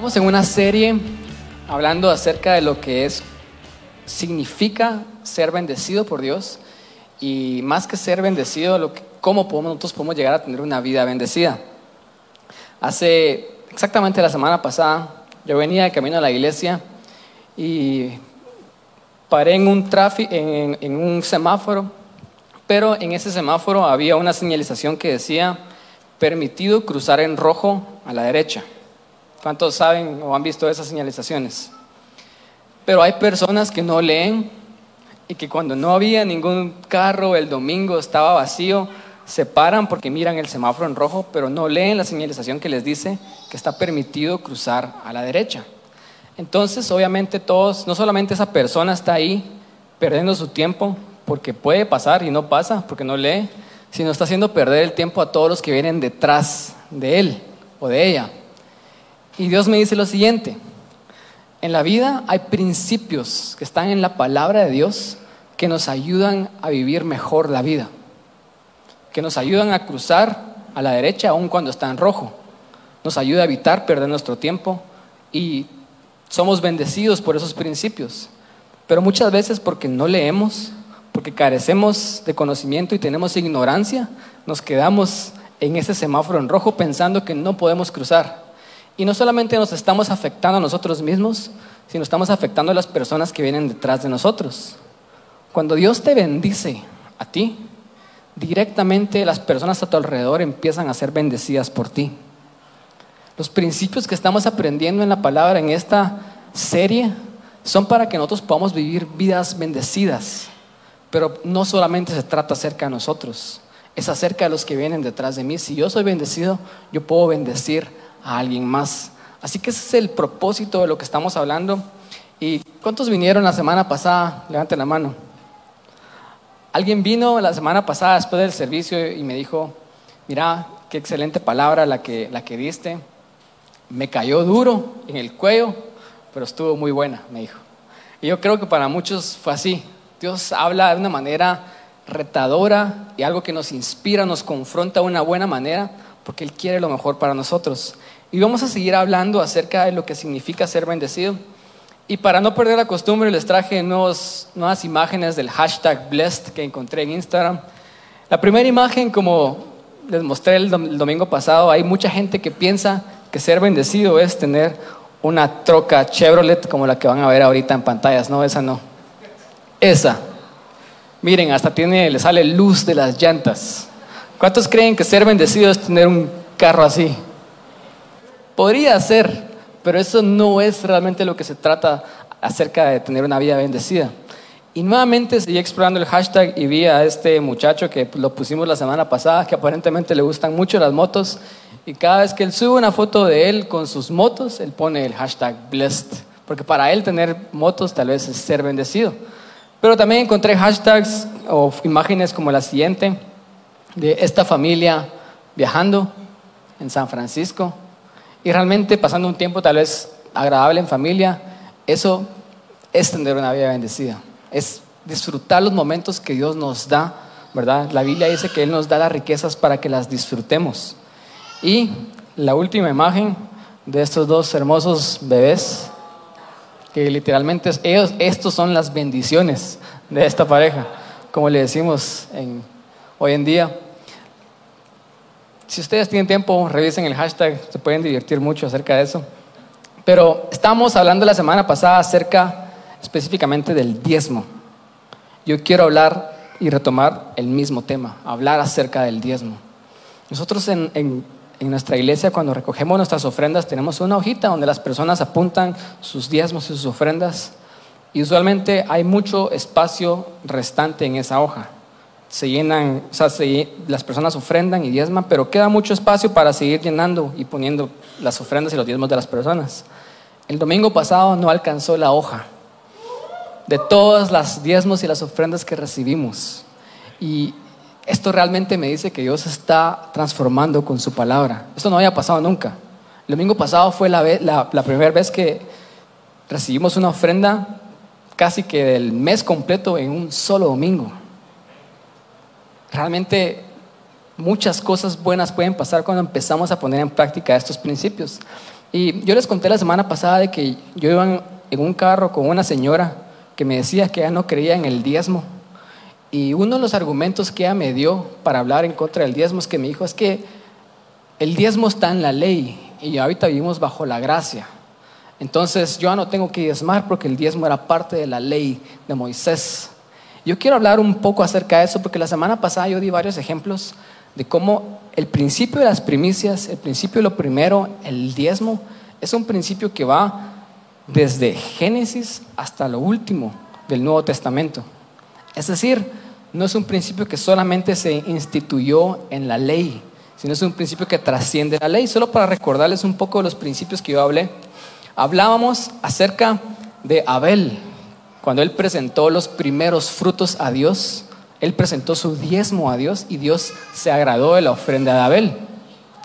Estamos en una serie hablando acerca de lo que es significa ser bendecido por Dios y más que ser bendecido, lo que, cómo podemos, nosotros podemos llegar a tener una vida bendecida. Hace exactamente la semana pasada, yo venía de camino a la iglesia y paré en un, en, en un semáforo, pero en ese semáforo había una señalización que decía permitido cruzar en rojo a la derecha. ¿Cuántos saben o han visto esas señalizaciones? Pero hay personas que no leen y que cuando no había ningún carro, el domingo estaba vacío, se paran porque miran el semáforo en rojo, pero no leen la señalización que les dice que está permitido cruzar a la derecha. Entonces, obviamente todos, no solamente esa persona está ahí perdiendo su tiempo, porque puede pasar y no pasa, porque no lee, sino está haciendo perder el tiempo a todos los que vienen detrás de él o de ella. Y Dios me dice lo siguiente, en la vida hay principios que están en la palabra de Dios que nos ayudan a vivir mejor la vida, que nos ayudan a cruzar a la derecha aun cuando está en rojo, nos ayuda a evitar perder nuestro tiempo y somos bendecidos por esos principios. Pero muchas veces porque no leemos, porque carecemos de conocimiento y tenemos ignorancia, nos quedamos en ese semáforo en rojo pensando que no podemos cruzar. Y no solamente nos estamos afectando a nosotros mismos, sino estamos afectando a las personas que vienen detrás de nosotros. Cuando Dios te bendice a ti, directamente las personas a tu alrededor empiezan a ser bendecidas por ti. Los principios que estamos aprendiendo en la palabra en esta serie son para que nosotros podamos vivir vidas bendecidas. Pero no solamente se trata acerca de nosotros, es acerca de los que vienen detrás de mí. Si yo soy bendecido, yo puedo bendecir a alguien más. Así que ese es el propósito de lo que estamos hablando. ¿Y cuántos vinieron la semana pasada? Levanten la mano. Alguien vino la semana pasada después del servicio y me dijo, mira, qué excelente palabra la que, la que diste. Me cayó duro en el cuello, pero estuvo muy buena, me dijo. Y yo creo que para muchos fue así. Dios habla de una manera retadora y algo que nos inspira, nos confronta de una buena manera, porque Él quiere lo mejor para nosotros. Y vamos a seguir hablando acerca de lo que significa ser bendecido. Y para no perder la costumbre, les traje nuevos, nuevas imágenes del hashtag blessed que encontré en Instagram. La primera imagen, como les mostré el, domingo pasado, hay mucha gente que piensa que ser bendecido es tener una troca Chevrolet como la que van a ver ahorita en pantallas. No, esa no. Esa. Miren, hasta tiene, le sale luz de las llantas. ¿Cuántos creen que ser bendecido es tener un carro así? Podría ser, pero eso no es realmente lo que se trata acerca de tener una vida bendecida. Y nuevamente seguí explorando el hashtag y vi a este muchacho que lo pusimos la semana pasada, que aparentemente le gustan mucho las motos. Y cada vez que él sube una foto de él con sus motos, él pone el hashtag blessed. Porque para él tener motos tal vez es ser bendecido. Pero también encontré hashtags o imágenes como la siguiente, de esta familia viajando en San Francisco y realmente pasando un tiempo tal vez agradable en familia, eso es tener una vida bendecida, es disfrutar los momentos que Dios nos da, ¿verdad? La Biblia dice que Él nos da las riquezas para que las disfrutemos. Y la última imagen de estos dos hermosos bebés, que literalmente ellos, estos son las bendiciones de esta pareja, como le decimos hoy en día. Si ustedes tienen tiempo, revisen el hashtag, se pueden divertir mucho acerca de eso. Pero estamos hablando la semana pasada acerca específicamente del diezmo. Yo quiero hablar y retomar el mismo tema, hablar acerca del diezmo. Nosotros en, en, en nuestra iglesia, cuando recogemos nuestras ofrendas, tenemos una hojita donde las personas apuntan sus diezmos y sus ofrendas. Y usualmente hay mucho espacio restante en esa hoja se llenan, o sea, las personas ofrendan y diezman, pero queda mucho espacio para seguir llenando y poniendo las ofrendas y los diezmos de las personas. El domingo pasado no alcanzó la hoja de todas las diezmos y las ofrendas que recibimos. Y esto realmente me dice que Dios está transformando con su palabra. Esto no había pasado nunca. El domingo pasado fue la, la, la primera vez que recibimos una ofrenda casi que del mes completo en un solo domingo. Realmente muchas cosas buenas pueden pasar cuando empezamos a poner en práctica estos principios. Y yo les conté la semana pasada de que yo iba en, un carro con una señora que me decía que ella no creía en el diezmo. Y uno de los argumentos que ella me dio para hablar en contra del diezmo es que me dijo, es que el diezmo está en la ley y ahorita vivimos bajo la gracia. Entonces yo no tengo que diezmar porque el diezmo era parte de la ley de Moisés. Yo quiero hablar un poco acerca de eso porque la semana pasada yo di varios ejemplos de cómo el principio de las primicias, el principio de lo primero, el diezmo, es un principio que va desde Génesis hasta lo último del Nuevo Testamento. Es decir, no es un principio que solamente se instituyó en la ley, sino es un principio que trasciende la ley. Solo para recordarles un poco de los principios que yo hablé, hablábamos acerca de Abel, cuando él presentó los primeros frutos a Dios, él presentó su diezmo a Dios y Dios se agradó de la ofrenda de Abel.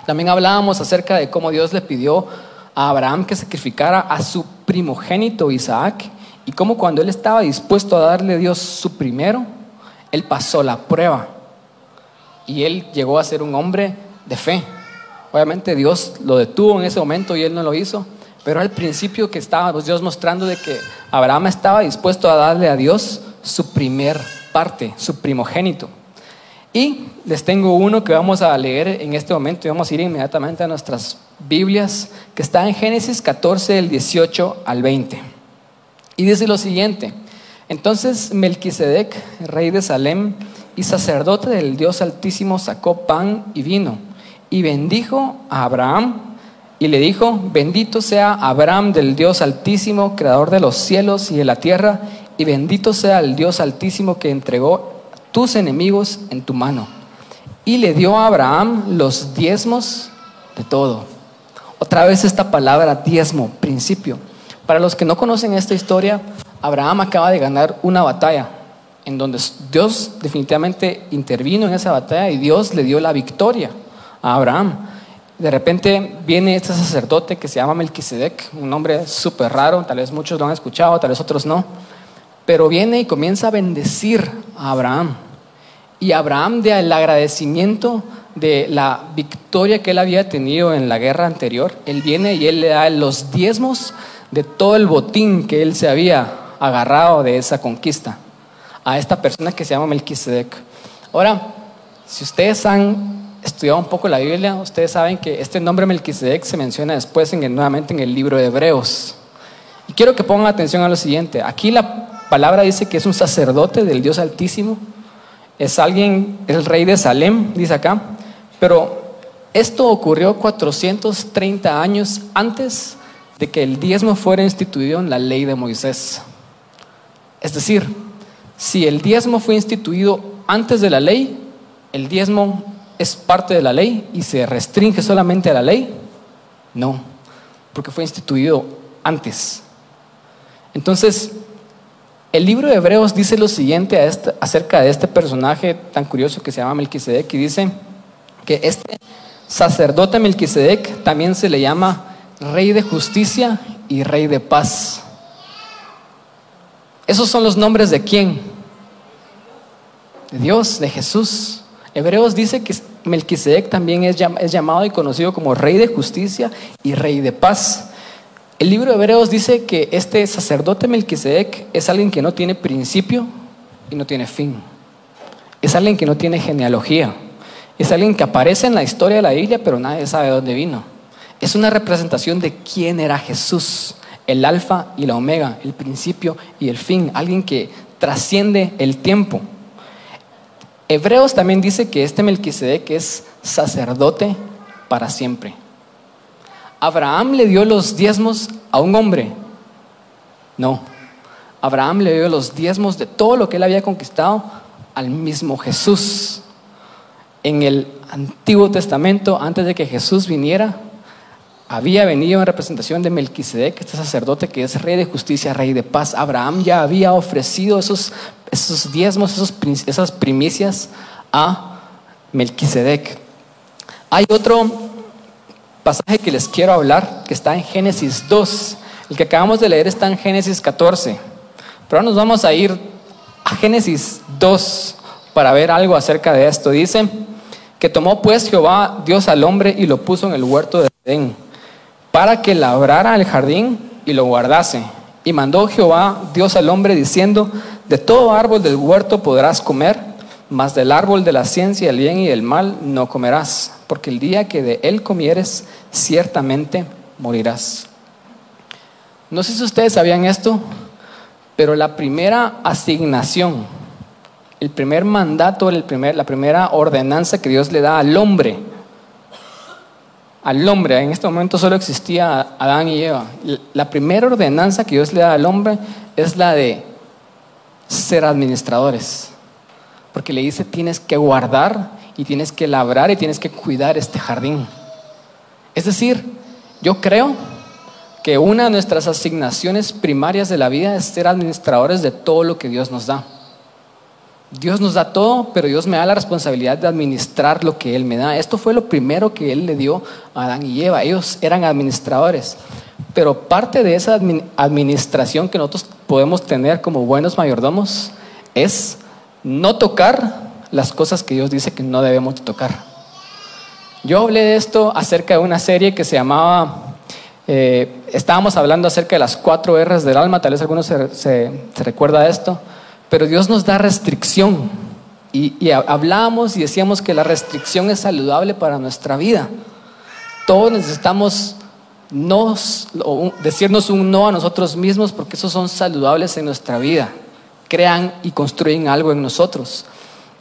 También hablábamos acerca de cómo Dios le pidió a Abraham que sacrificara a su primogénito Isaac y cómo cuando él estaba dispuesto a darle a Dios su primero, él pasó la prueba y él llegó a ser un hombre de fe. Obviamente Dios lo detuvo en ese momento y él no lo hizo, pero al principio que estaba Dios mostrando de que Abraham estaba dispuesto a darle a Dios su primer parte, su primogénito. Y les tengo uno que vamos a leer en este momento y vamos a ir inmediatamente a nuestras Biblias, que está en Génesis 14, del 18 al 20. Y dice lo siguiente, entonces Melquisedec, rey de Salem y sacerdote del Dios Altísimo, sacó pan y vino y bendijo a Abraham y le dijo, bendito sea Abraham del Dios Altísimo, creador de los cielos y de la tierra, y bendito sea el Dios Altísimo que entregó tus enemigos en tu mano. Y le dio a Abraham los diezmos de todo. Otra vez esta palabra diezmo, principio. Para los que no conocen esta historia, Abraham acaba de ganar una batalla en donde Dios definitivamente intervino en esa batalla y Dios le dio la victoria a Abraham. De repente viene este sacerdote que se llama Melquisedec, un nombre súper raro, tal vez muchos lo han escuchado, tal vez otros no, pero viene y comienza a bendecir a Abraham. Y Abraham, de el agradecimiento de la victoria que él había tenido en la guerra anterior, él viene y él le da los diezmos de todo el botín que él se había agarrado de esa conquista a esta persona que se llama Melquisedec. Ahora, si ustedes han estudiado un poco la Biblia, ustedes saben que este nombre Melquisedec se menciona después en nuevamente en el libro de Hebreos. Y quiero que pongan atención a lo siguiente. Aquí la palabra dice que es un sacerdote del Dios Altísimo. Es alguien, el rey de Salem, dice acá. Pero esto ocurrió 430 años antes de que el diezmo fuera instituido en la ley de Moisés. Es decir, si el diezmo fue instituido antes de la ley, el diezmo es parte de la ley y se restringe solamente a la ley? No, porque fue instituido antes. Entonces, el libro de Hebreos dice lo siguiente este, acerca de este personaje tan curioso que se llama Melquisedec y dice que este sacerdote Melquisedec también se le llama rey de justicia y rey de paz. Esos son los nombres de quién? De Dios, de Jesús. Hebreos dice que Melquisedec también es, llamado y conocido como rey de justicia y rey de paz. El libro de Hebreos dice que este sacerdote Melquisedec es alguien que no tiene principio y no tiene fin. Es alguien que no tiene genealogía. Es alguien que aparece en la historia de la Biblia, pero nadie sabe de dónde vino. Es una representación de quién era Jesús, el alfa y la omega, el principio y el fin. Alguien que trasciende el tiempo. Hebreos también dice que este Melquisedec es sacerdote para siempre. Abraham le dio los diezmos a un hombre. No. Abraham le dio los diezmos de todo lo que él había conquistado al mismo Jesús. En el Antiguo Testamento, antes de que Jesús viniera, había venido en representación de Melquisedec, este sacerdote que es rey de justicia, rey de paz. Abraham ya había ofrecido esos, esos diezmos, esas primicias a Melquisedec. Hay otro pasaje que les quiero hablar que está en Génesis 2. El que acabamos de leer está en Génesis 14. Pero ahora nos vamos a ir a Génesis 2 para ver algo acerca de esto. Dice que tomó pues Jehová Dios al hombre y lo puso en el huerto de Edén para que labrara el jardín y lo guardase. Y mandó Jehová Dios al hombre diciendo, de todo árbol del huerto podrás comer, mas del árbol de la ciencia del bien y del mal no comerás, porque el día que de él comieres, ciertamente morirás. No sé si ustedes sabían esto, pero la primera asignación, el primer mandato, el primer, la primera ordenanza que Dios le da al hombre, al hombre, en este momento solo existía Adán y Eva. La primera ordenanza que Dios le da al hombre es la de ser administradores. Porque le dice, tienes que guardar y tienes que labrar y tienes que cuidar este jardín. Es decir, yo creo que una de nuestras asignaciones primarias de la vida es ser administradores de todo lo que Dios nos da. Dios nos da todo, pero Dios me da la responsabilidad de administrar lo que Él me da. Esto fue lo primero que Él le dio a Adán y Eva. Ellos eran administradores. Pero parte de esa administración que nosotros podemos tener como buenos mayordomos es no tocar las cosas que Dios dice que no debemos tocar. Yo hablé de esto acerca de una serie que se llamaba, eh, estábamos hablando acerca de las cuatro R's del alma, tal vez algunos se, recuerda de esto. Pero Dios nos da restricción. Y, hablábamos y decíamos que la restricción es saludable para nuestra vida. Todos necesitamos decirnos un no a nosotros mismos porque esos son saludables en nuestra vida. Crean y construyen algo en nosotros.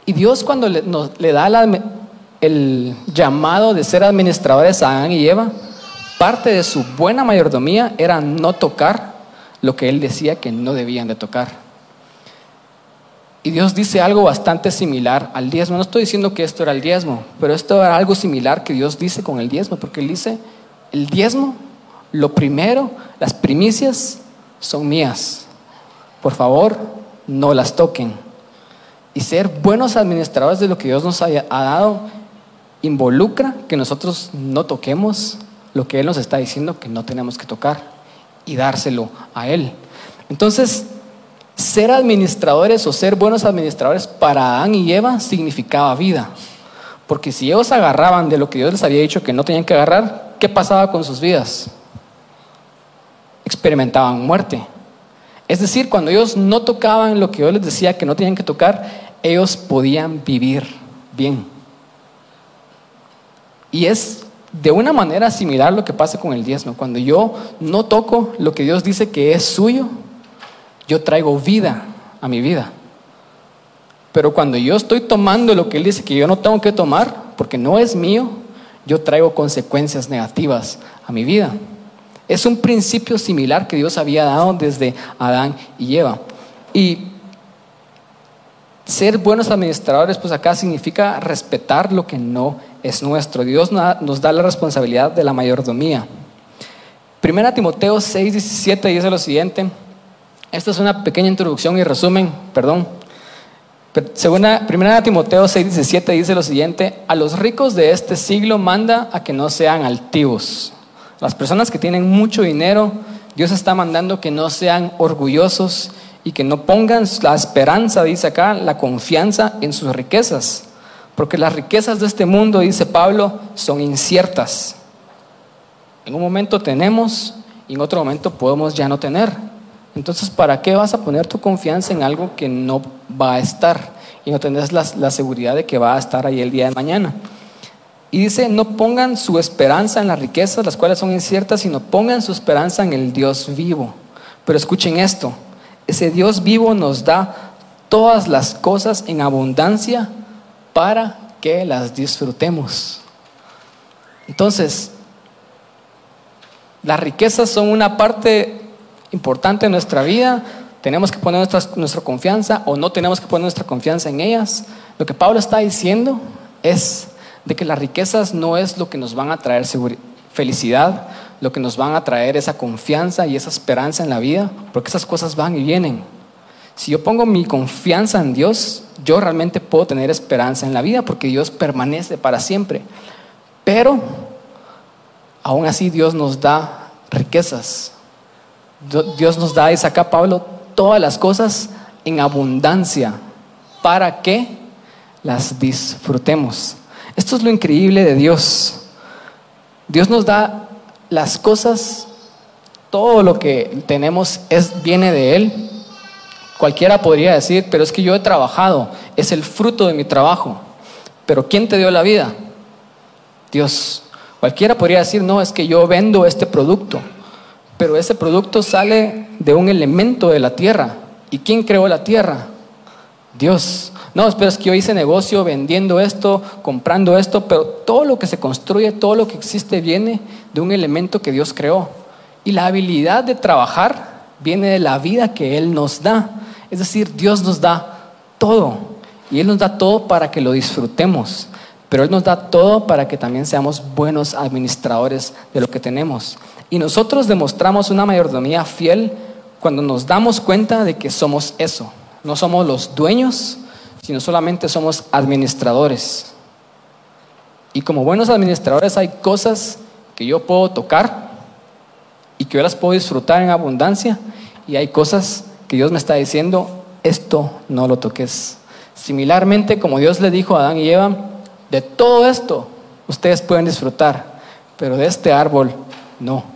Y Dios cuando le, le da el llamado de ser administradores a Adán y Eva, parte de su buena mayordomía era no tocar lo que Él decía que no debían de tocar. Y Dios dice algo bastante similar al diezmo. No estoy diciendo que esto era el diezmo, pero esto era algo similar que Dios dice con el diezmo, porque Él dice, el diezmo, lo primero, las primicias son mías. Por favor, no las toquen. Y ser buenos administradores de lo que Dios nos ha dado involucra que nosotros no toquemos lo que Él nos está diciendo que no tenemos que tocar y dárselo a Él. Entonces, ser administradores o ser buenos administradores para Adán y Eva significaba vida. Porque si ellos agarraban de lo que Dios les había dicho que no tenían que agarrar, ¿qué pasaba con sus vidas? Experimentaban muerte. Es decir, cuando ellos no tocaban lo que Dios les decía que no tenían que tocar, ellos podían vivir bien. Y es de una manera similar lo que pasa con el diezmo. Cuando yo no toco lo que Dios dice que es suyo, yo traigo vida a mi vida. Pero cuando yo estoy tomando lo que Él dice que yo no tengo que tomar, porque no es mío, yo traigo consecuencias negativas a mi vida. Es un principio similar que Dios había dado desde Adán y Eva. Y ser buenos administradores, pues acá significa respetar lo que no es nuestro. Dios nos da la responsabilidad de la mayordomía. Primera Timoteo 6, 17 dice lo siguiente. Esta es una pequeña introducción y resumen, perdón. Segunda, primera Timoteo 6:17 dice lo siguiente, a los ricos de este siglo manda a que no sean altivos. Las personas que tienen mucho dinero, Dios está mandando que no sean orgullosos y que no pongan la esperanza, dice acá, la confianza en sus riquezas. Porque las riquezas de este mundo, dice Pablo, son inciertas. En un momento tenemos y en otro momento podemos ya no tener. Entonces, ¿para qué vas a poner tu confianza en algo que no va a estar y no tendrás la, seguridad de que va a estar ahí el día de mañana? Y dice, no pongan su esperanza en las riquezas, las cuales son inciertas, sino pongan su esperanza en el Dios vivo. Pero escuchen esto, ese Dios vivo nos da todas las cosas en abundancia para que las disfrutemos. Entonces, las riquezas son una parte importante en nuestra vida, tenemos que poner nuestra, confianza o no tenemos que poner nuestra confianza en ellas. Lo que Pablo está diciendo es de que las riquezas no es lo que nos van a traer felicidad, lo que nos van a traer esa confianza y esa esperanza en la vida, porque esas cosas van y vienen. Si yo pongo mi confianza en Dios, yo realmente puedo tener esperanza en la vida, porque Dios permanece para siempre. Pero, aún así, Dios nos da riquezas, Dios nos da, y saca Pablo, todas las cosas en abundancia para que las disfrutemos. Esto es lo increíble de Dios. Dios nos da las cosas, todo lo que tenemos es, viene de Él. Cualquiera podría decir, pero es que yo he trabajado, es el fruto de mi trabajo. Pero ¿quién te dio la vida? Dios. Cualquiera podría decir, no, es que yo vendo este producto, pero ese producto sale de un elemento de la tierra. ¿Y quién creó la tierra? Dios. No, pero es que yo hice negocio vendiendo esto, comprando esto, pero todo lo que se construye, todo lo que existe viene de un elemento que Dios creó. Y la habilidad de trabajar viene de la vida que Él nos da. Es decir, Dios nos da todo. Y Él nos da todo para que lo disfrutemos. Pero Él nos da todo para que también seamos buenos administradores de lo que tenemos. Y nosotros demostramos una mayordomía fiel cuando nos damos cuenta de que somos eso. No somos los dueños, sino solamente somos administradores. Y como buenos administradores hay cosas que yo puedo tocar y que yo las puedo disfrutar en abundancia y hay cosas que Dios me está diciendo, esto no lo toques. Similarmente, como Dios le dijo a Adán y Eva, de todo esto ustedes pueden disfrutar, pero de este árbol no.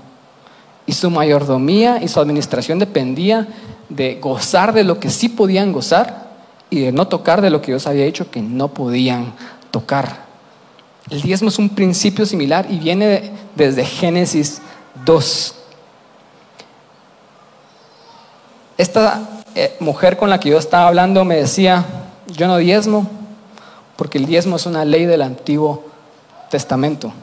Y su mayordomía y su administración dependía de gozar de lo que sí podían gozar y de no tocar de lo que Dios había dicho que no podían tocar. El diezmo es un principio similar y viene desde Génesis 2. Esta eh, mujer con la que yo estaba hablando me decía, yo no diezmo, porque el diezmo es una ley del Antiguo Testamento,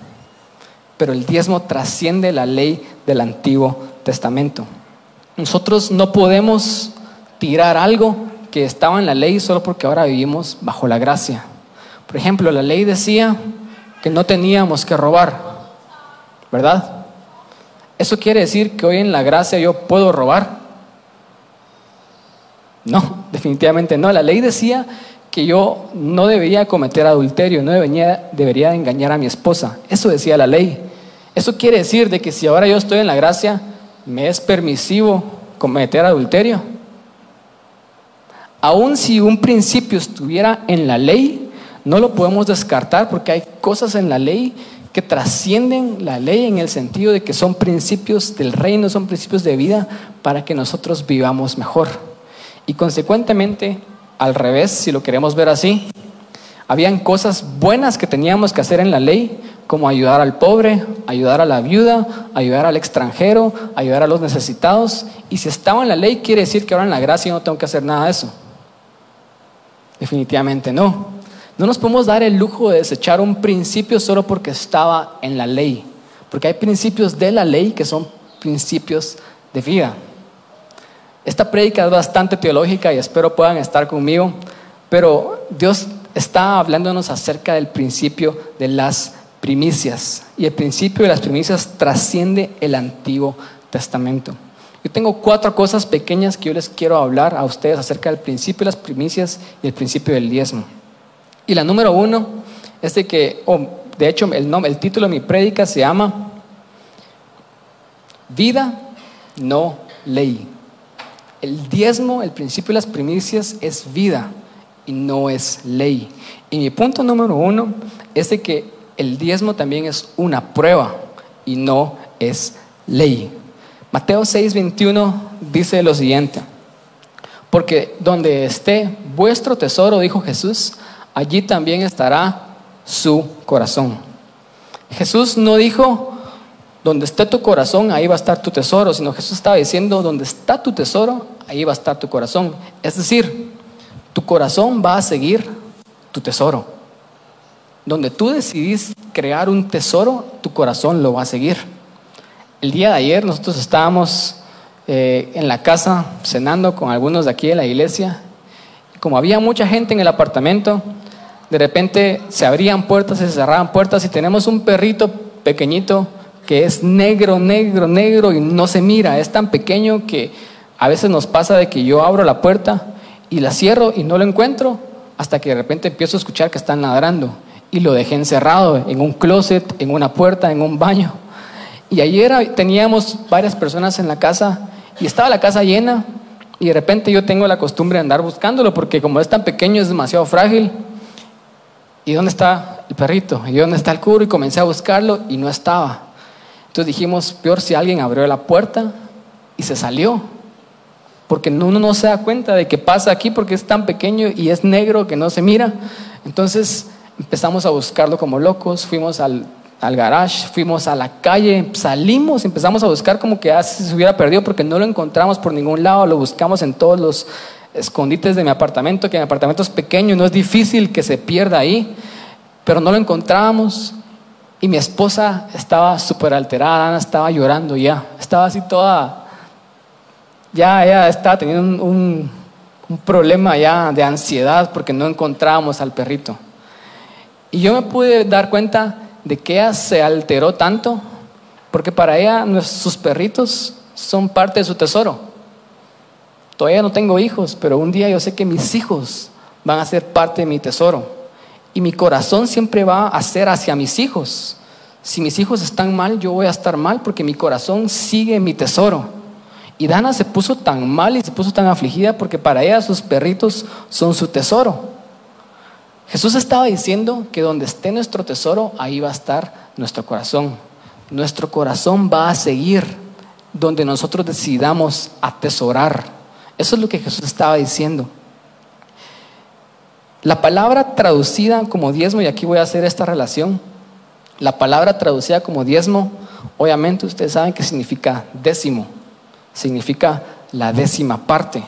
pero el diezmo trasciende la ley del Antiguo Testamento. Nosotros no podemos tirar algo que estaba en la ley solo porque ahora vivimos bajo la gracia. Por ejemplo, la ley decía que no teníamos que robar, ¿verdad? ¿Eso quiere decir que hoy en la gracia yo puedo robar? No, definitivamente no. La ley decía que yo no debería cometer adulterio, no debería, debería engañar a mi esposa. Eso decía la ley. Eso quiere decir de que si ahora yo estoy en la gracia, me es permisivo cometer adulterio. Aun si un principio estuviera en la ley, no lo podemos descartar porque hay cosas en la ley que trascienden la ley en el sentido de que son principios del reino, son principios de vida para que nosotros vivamos mejor. Y consecuentemente, al revés, si lo queremos ver así, habían cosas buenas que teníamos que hacer en la ley, como ayudar al pobre, ayudar a la viuda, ayudar al extranjero, ayudar a los necesitados. Y si estaba en la ley, quiere decir que ahora en la gracia no tengo que hacer nada de eso. Definitivamente no. No nos podemos dar el lujo de desechar un principio solo porque estaba en la ley, porque hay principios de la ley que son principios de vida. Esta prédica es bastante teológica y espero puedan estar conmigo, pero Dios está hablándonos acerca del principio de las primicias y el principio de las primicias trasciende el Antiguo Testamento. Yo tengo cuatro cosas pequeñas que yo les quiero hablar a ustedes acerca del principio de las primicias y el principio del diezmo. Y la número uno es de que, de hecho, el, nombre, el título de mi prédica se llama Vida, no ley. El diezmo, el principio de las primicias es vida y no es ley. Y mi punto número uno es de que el diezmo también es una prueba y no es ley. Mateo 6:21 dice lo siguiente, porque donde esté vuestro tesoro, dijo Jesús, allí también estará su corazón. Jesús no dijo, donde esté tu corazón, ahí va a estar tu tesoro, sino Jesús estaba diciendo, donde está tu tesoro, ahí va a estar tu corazón. Es decir, tu corazón va a seguir tu tesoro. Donde tú decidís crear un tesoro, tu corazón lo va a seguir. El día de ayer nosotros estábamos eh, en la casa cenando con algunos de aquí de la iglesia. Como había mucha gente en el apartamento, de repente se abrían puertas y se cerraban puertas y tenemos un perrito pequeñito que es negro, negro, negro y no se mira, es tan pequeño que a veces nos pasa de que yo abro la puerta y la cierro y no lo encuentro hasta que de repente empiezo a escuchar que están ladrando y lo dejé encerrado en un closet, en una puerta, en un baño. Y ayer teníamos varias personas en la casa y estaba la casa llena y de repente yo tengo la costumbre de andar buscándolo porque como es tan pequeño es demasiado frágil. ¿Y dónde está el perrito? ¿Y dónde está el cubo? Y comencé a buscarlo y no estaba. Entonces dijimos, peor si alguien abrió la puerta y se salió. Porque uno no se da cuenta de que pasa aquí porque es tan pequeño y es negro que no se mira. Entonces empezamos a buscarlo como locos, fuimos al, al garage, fuimos a la calle, salimos, empezamos a buscar como que se hubiera perdido porque no lo encontramos por ningún lado, lo buscamos en todos los escondites de mi apartamento, que mi apartamento es pequeño, no es difícil que se pierda ahí, pero no lo encontrábamos. Y mi esposa estaba súper alterada, Ana estaba llorando ya, estaba así toda, ya ella estaba teniendo un, un, problema ya de ansiedad porque no encontrábamos al perrito. Y yo me pude dar cuenta de que ella se alteró tanto porque para ella sus perritos son parte de su tesoro. Todavía no tengo hijos, pero un día yo sé que mis hijos van a ser parte de mi tesoro. Y mi corazón siempre va a ser hacia mis hijos. Si mis hijos están mal, yo voy a estar mal porque mi corazón sigue mi tesoro. Y Dana se puso tan mal y se puso tan afligida porque para ella sus perritos son su tesoro. Jesús estaba diciendo que donde esté nuestro tesoro, ahí va a estar nuestro corazón. Nuestro corazón va a seguir donde nosotros decidamos atesorar. Eso es lo que Jesús estaba diciendo. La palabra traducida como diezmo, y aquí voy a hacer esta relación, la palabra traducida como diezmo, obviamente ustedes saben que significa décimo, significa la décima parte.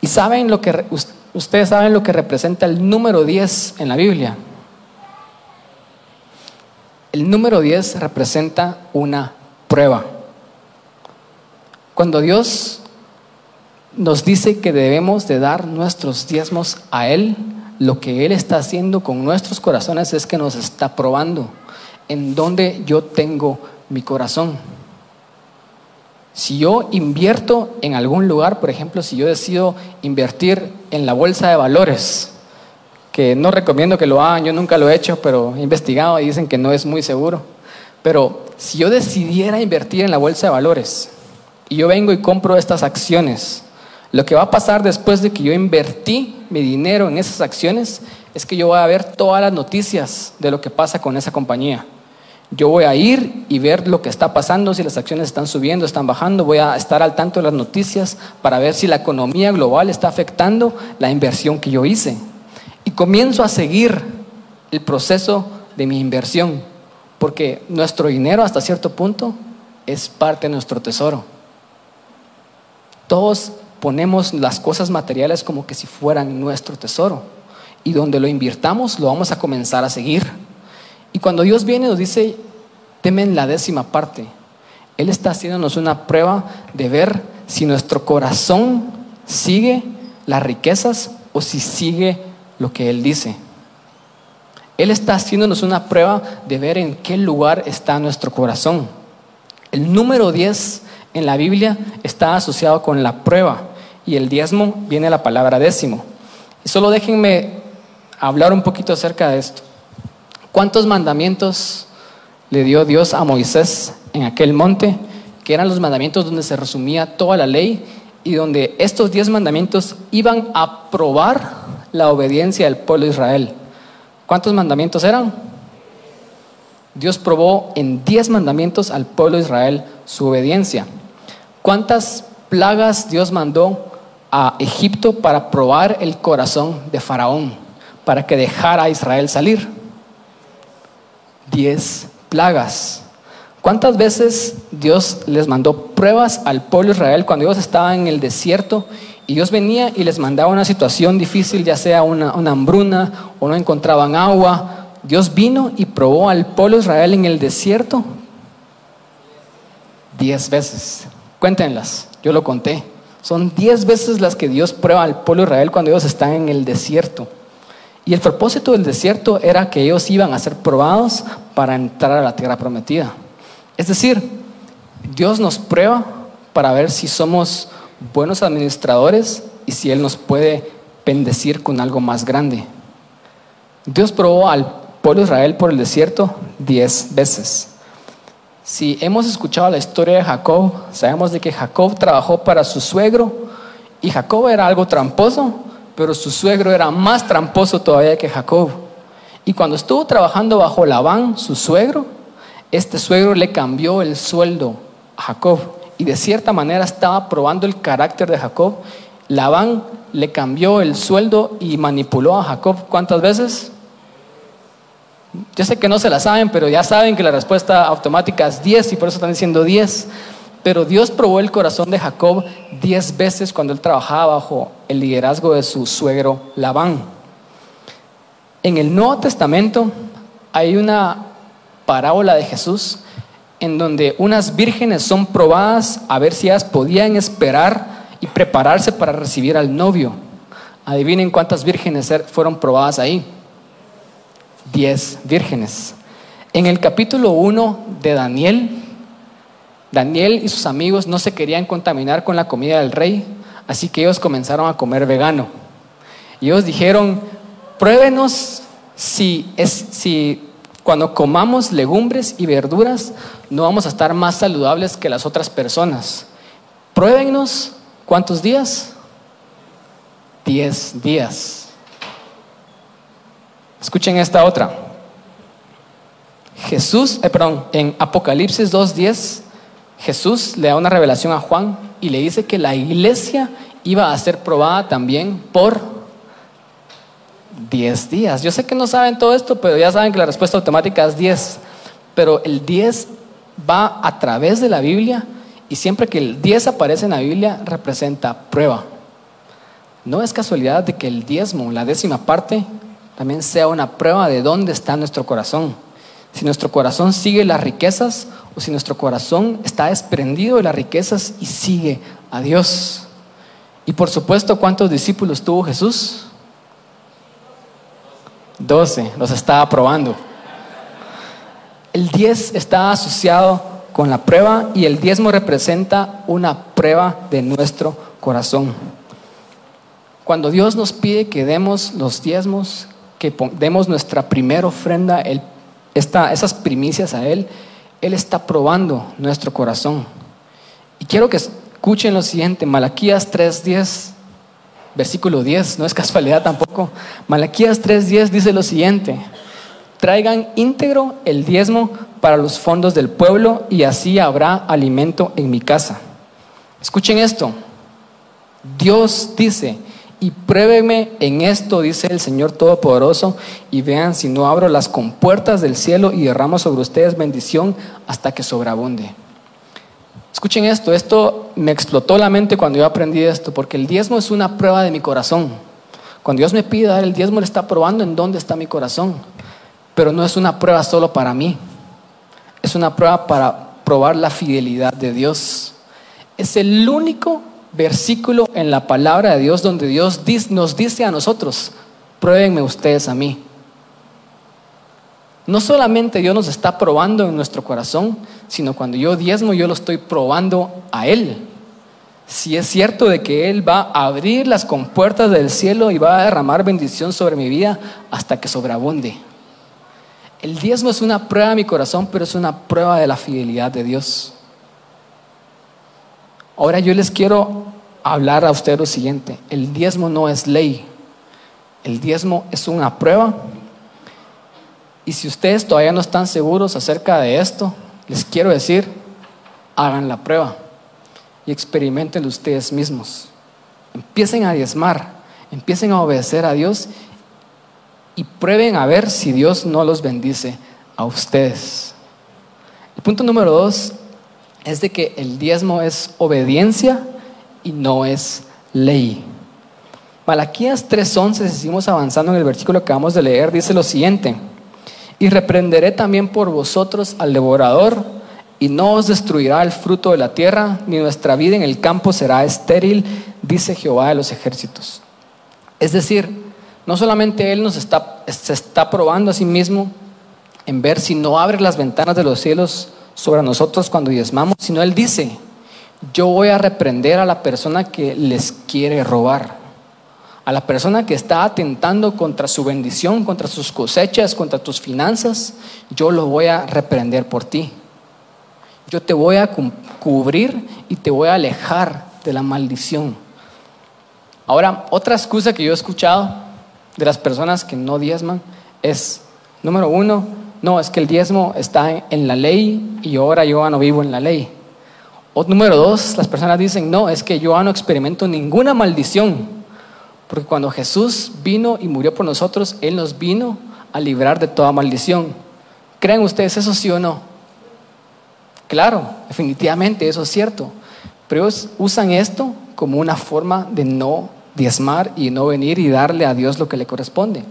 Y saben lo que ustedes saben lo que representa el número 10 en la Biblia. El número 10 representa una prueba. Cuando Dios nos dice que debemos de dar nuestros diezmos a Él, lo que Él está haciendo con nuestros corazones es que nos está probando en dónde yo tengo mi corazón. Si yo invierto en algún lugar, por ejemplo, si yo decido invertir en la bolsa de valores, que no recomiendo que lo hagan, yo nunca lo he hecho, pero he investigado y dicen que no es muy seguro. Pero si yo decidiera invertir en la bolsa de valores y yo vengo y compro estas acciones, lo que va a pasar después de que yo invertí mi dinero en esas acciones es que yo voy a ver todas las noticias de lo que pasa con esa compañía. Yo voy a ir y ver lo que está pasando, si las acciones están subiendo, están bajando, voy a estar al tanto de las noticias para ver si la economía global está afectando la inversión que yo hice. Y comienzo a seguir el proceso de mi inversión, porque nuestro dinero hasta cierto punto es parte de nuestro tesoro. Todos ponemos las cosas materiales como que si fueran nuestro tesoro. Y donde lo invirtamos, lo vamos a comenzar a seguir. Y cuando Dios viene nos dice, temen la décima parte. Él está haciéndonos una prueba de ver si nuestro corazón sigue las riquezas o si sigue lo que Él dice. Él está haciéndonos una prueba de ver en qué lugar está nuestro corazón. El número 10 en la Biblia está asociado con la prueba y el diezmo viene la palabra décimo. Y solo déjenme hablar un poquito acerca de esto. ¿Cuántos mandamientos le dio Dios a Moisés en aquel monte? Que eran los mandamientos donde se resumía toda la ley y donde estos diez mandamientos iban a probar la obediencia del pueblo de Israel. ¿Cuántos mandamientos eran? Dios probó en diez mandamientos al pueblo de Israel su obediencia. ¿Cuántas plagas Dios mandó a Egipto para probar el corazón de Faraón, para que dejara a Israel salir. Diez plagas. ¿Cuántas veces Dios les mandó pruebas al pueblo de Israel cuando ellos estaban en el desierto y Dios venía y les mandaba una situación difícil, ya sea una, una hambruna o no encontraban agua? Dios vino y probó al pueblo de Israel en el desierto diez veces. Cuéntenlas, yo lo conté. Son diez veces las que Dios prueba al pueblo de Israel cuando ellos están en el desierto. Y el propósito del desierto era que ellos iban a ser probados para entrar a la tierra prometida. Es decir, Dios nos prueba para ver si somos buenos administradores y si Él nos puede bendecir con algo más grande. Dios probó al pueblo de Israel por el desierto diez veces. Si hemos escuchado la historia de Jacob, sabemos de que Jacob trabajó para su suegro y Jacob era algo tramposo, pero su suegro era más tramposo todavía que Jacob. Y cuando estuvo trabajando bajo Labán, su suegro, este suegro le cambió el sueldo a Jacob y de cierta manera estaba probando el carácter de Jacob. Labán le cambió el sueldo y manipuló a Jacob cuántas veces? Yo sé que no se la saben, pero ya saben que la respuesta automática es 10 y por eso están diciendo 10. Pero Dios probó el corazón de Jacob 10 veces cuando él trabajaba bajo el liderazgo de su suegro Labán. En el Nuevo Testamento hay una parábola de Jesús en donde unas vírgenes son probadas a ver si ellas podían esperar y prepararse para recibir al novio. Adivinen cuántas vírgenes er, fueron probadas ahí diez vírgenes. En el capítulo 1 de Daniel, Daniel y sus amigos no se querían contaminar con la comida del rey, así que ellos comenzaron a comer vegano. Y ellos dijeron, pruébenos si, es, si cuando comamos legumbres y verduras no vamos a estar más saludables que las otras personas. Pruébenos cuántos días? Diez días. Escuchen esta otra. Jesús, eh, perdón, en Apocalipsis 2.10, Jesús le da una revelación a Juan y le dice que la iglesia iba a ser probada también por 10 días. Yo sé que no saben todo esto, pero ya saben que la respuesta automática es 10. Pero el 10 va a través de la Biblia y siempre que el 10 aparece en la Biblia representa prueba. No es casualidad de que el diezmo, la décima parte, también sea una prueba de dónde está nuestro corazón. Si nuestro corazón sigue las riquezas o si nuestro corazón está desprendido de las riquezas y sigue a Dios. Y por supuesto, ¿cuántos discípulos tuvo Jesús? Doce, los estaba probando. El diez está asociado con la prueba y el diezmo representa una prueba de nuestro corazón. Cuando Dios nos pide que demos los diezmos, que demos nuestra primera ofrenda, esas primicias a Él, Él está probando nuestro corazón. Y quiero que escuchen lo siguiente, Malaquías 3.10, versículo 10, no es casualidad tampoco. Malaquías 3.10 dice lo siguiente, traigan íntegro el diezmo para los fondos del pueblo y así habrá alimento en mi casa. Escuchen esto, Dios dice, y pruébeme en esto, dice el Señor Todopoderoso, y vean si no abro las compuertas del cielo y derramo sobre ustedes bendición hasta que sobreabunde. Escuchen esto, esto me explotó la mente cuando yo aprendí esto, porque el diezmo es una prueba de mi corazón. Cuando Dios me pide dar el diezmo, le está probando en dónde está mi corazón. Pero no es una prueba solo para mí, es una prueba para probar la fidelidad de Dios. Es el único versículo en la palabra de Dios donde Dios nos dice a nosotros, pruébenme ustedes a mí. No solamente Dios nos está probando en nuestro corazón, sino cuando yo diezmo, yo lo estoy probando a Él. Si es cierto de que Él va a abrir las compuertas del cielo y va a derramar bendición sobre mi vida hasta que sobreabunde. El diezmo es una prueba de mi corazón, pero es una prueba de la fidelidad de Dios. Ahora yo les quiero hablar a ustedes lo siguiente, el diezmo no es ley, el diezmo es una prueba. Y si ustedes todavía no están seguros acerca de esto, les quiero decir, hagan la prueba y experimenten ustedes mismos. Empiecen a diezmar, empiecen a obedecer a Dios y prueben a ver si Dios no los bendice a ustedes. El punto número dos es de que el diezmo es obediencia y no es ley. Malaquías 3:11, si seguimos avanzando en el versículo que acabamos de leer, dice lo siguiente, y reprenderé también por vosotros al devorador, y no os destruirá el fruto de la tierra, ni nuestra vida en el campo será estéril, dice Jehová de los ejércitos. Es decir, no solamente Él nos está, se está probando a sí mismo en ver si no abre las ventanas de los cielos sobre nosotros cuando diezmamos, sino Él dice, yo voy a reprender a la persona que les quiere robar, a la persona que está atentando contra su bendición, contra sus cosechas, contra tus finanzas, yo lo voy a reprender por ti. Yo te voy a cubrir y te voy a alejar de la maldición. Ahora, otra excusa que yo he escuchado de las personas que no diezman es, número uno, no, es que el diezmo está en la ley y ahora yo no vivo en la ley. O número dos, las personas dicen, no, es que yo no experimento ninguna maldición, porque cuando Jesús vino y murió por nosotros, Él nos vino a librar de toda maldición. ¿Creen ustedes eso sí o no? Claro, definitivamente eso es cierto, pero ellos usan esto como una forma de no diezmar y no venir y darle a Dios lo que le corresponde.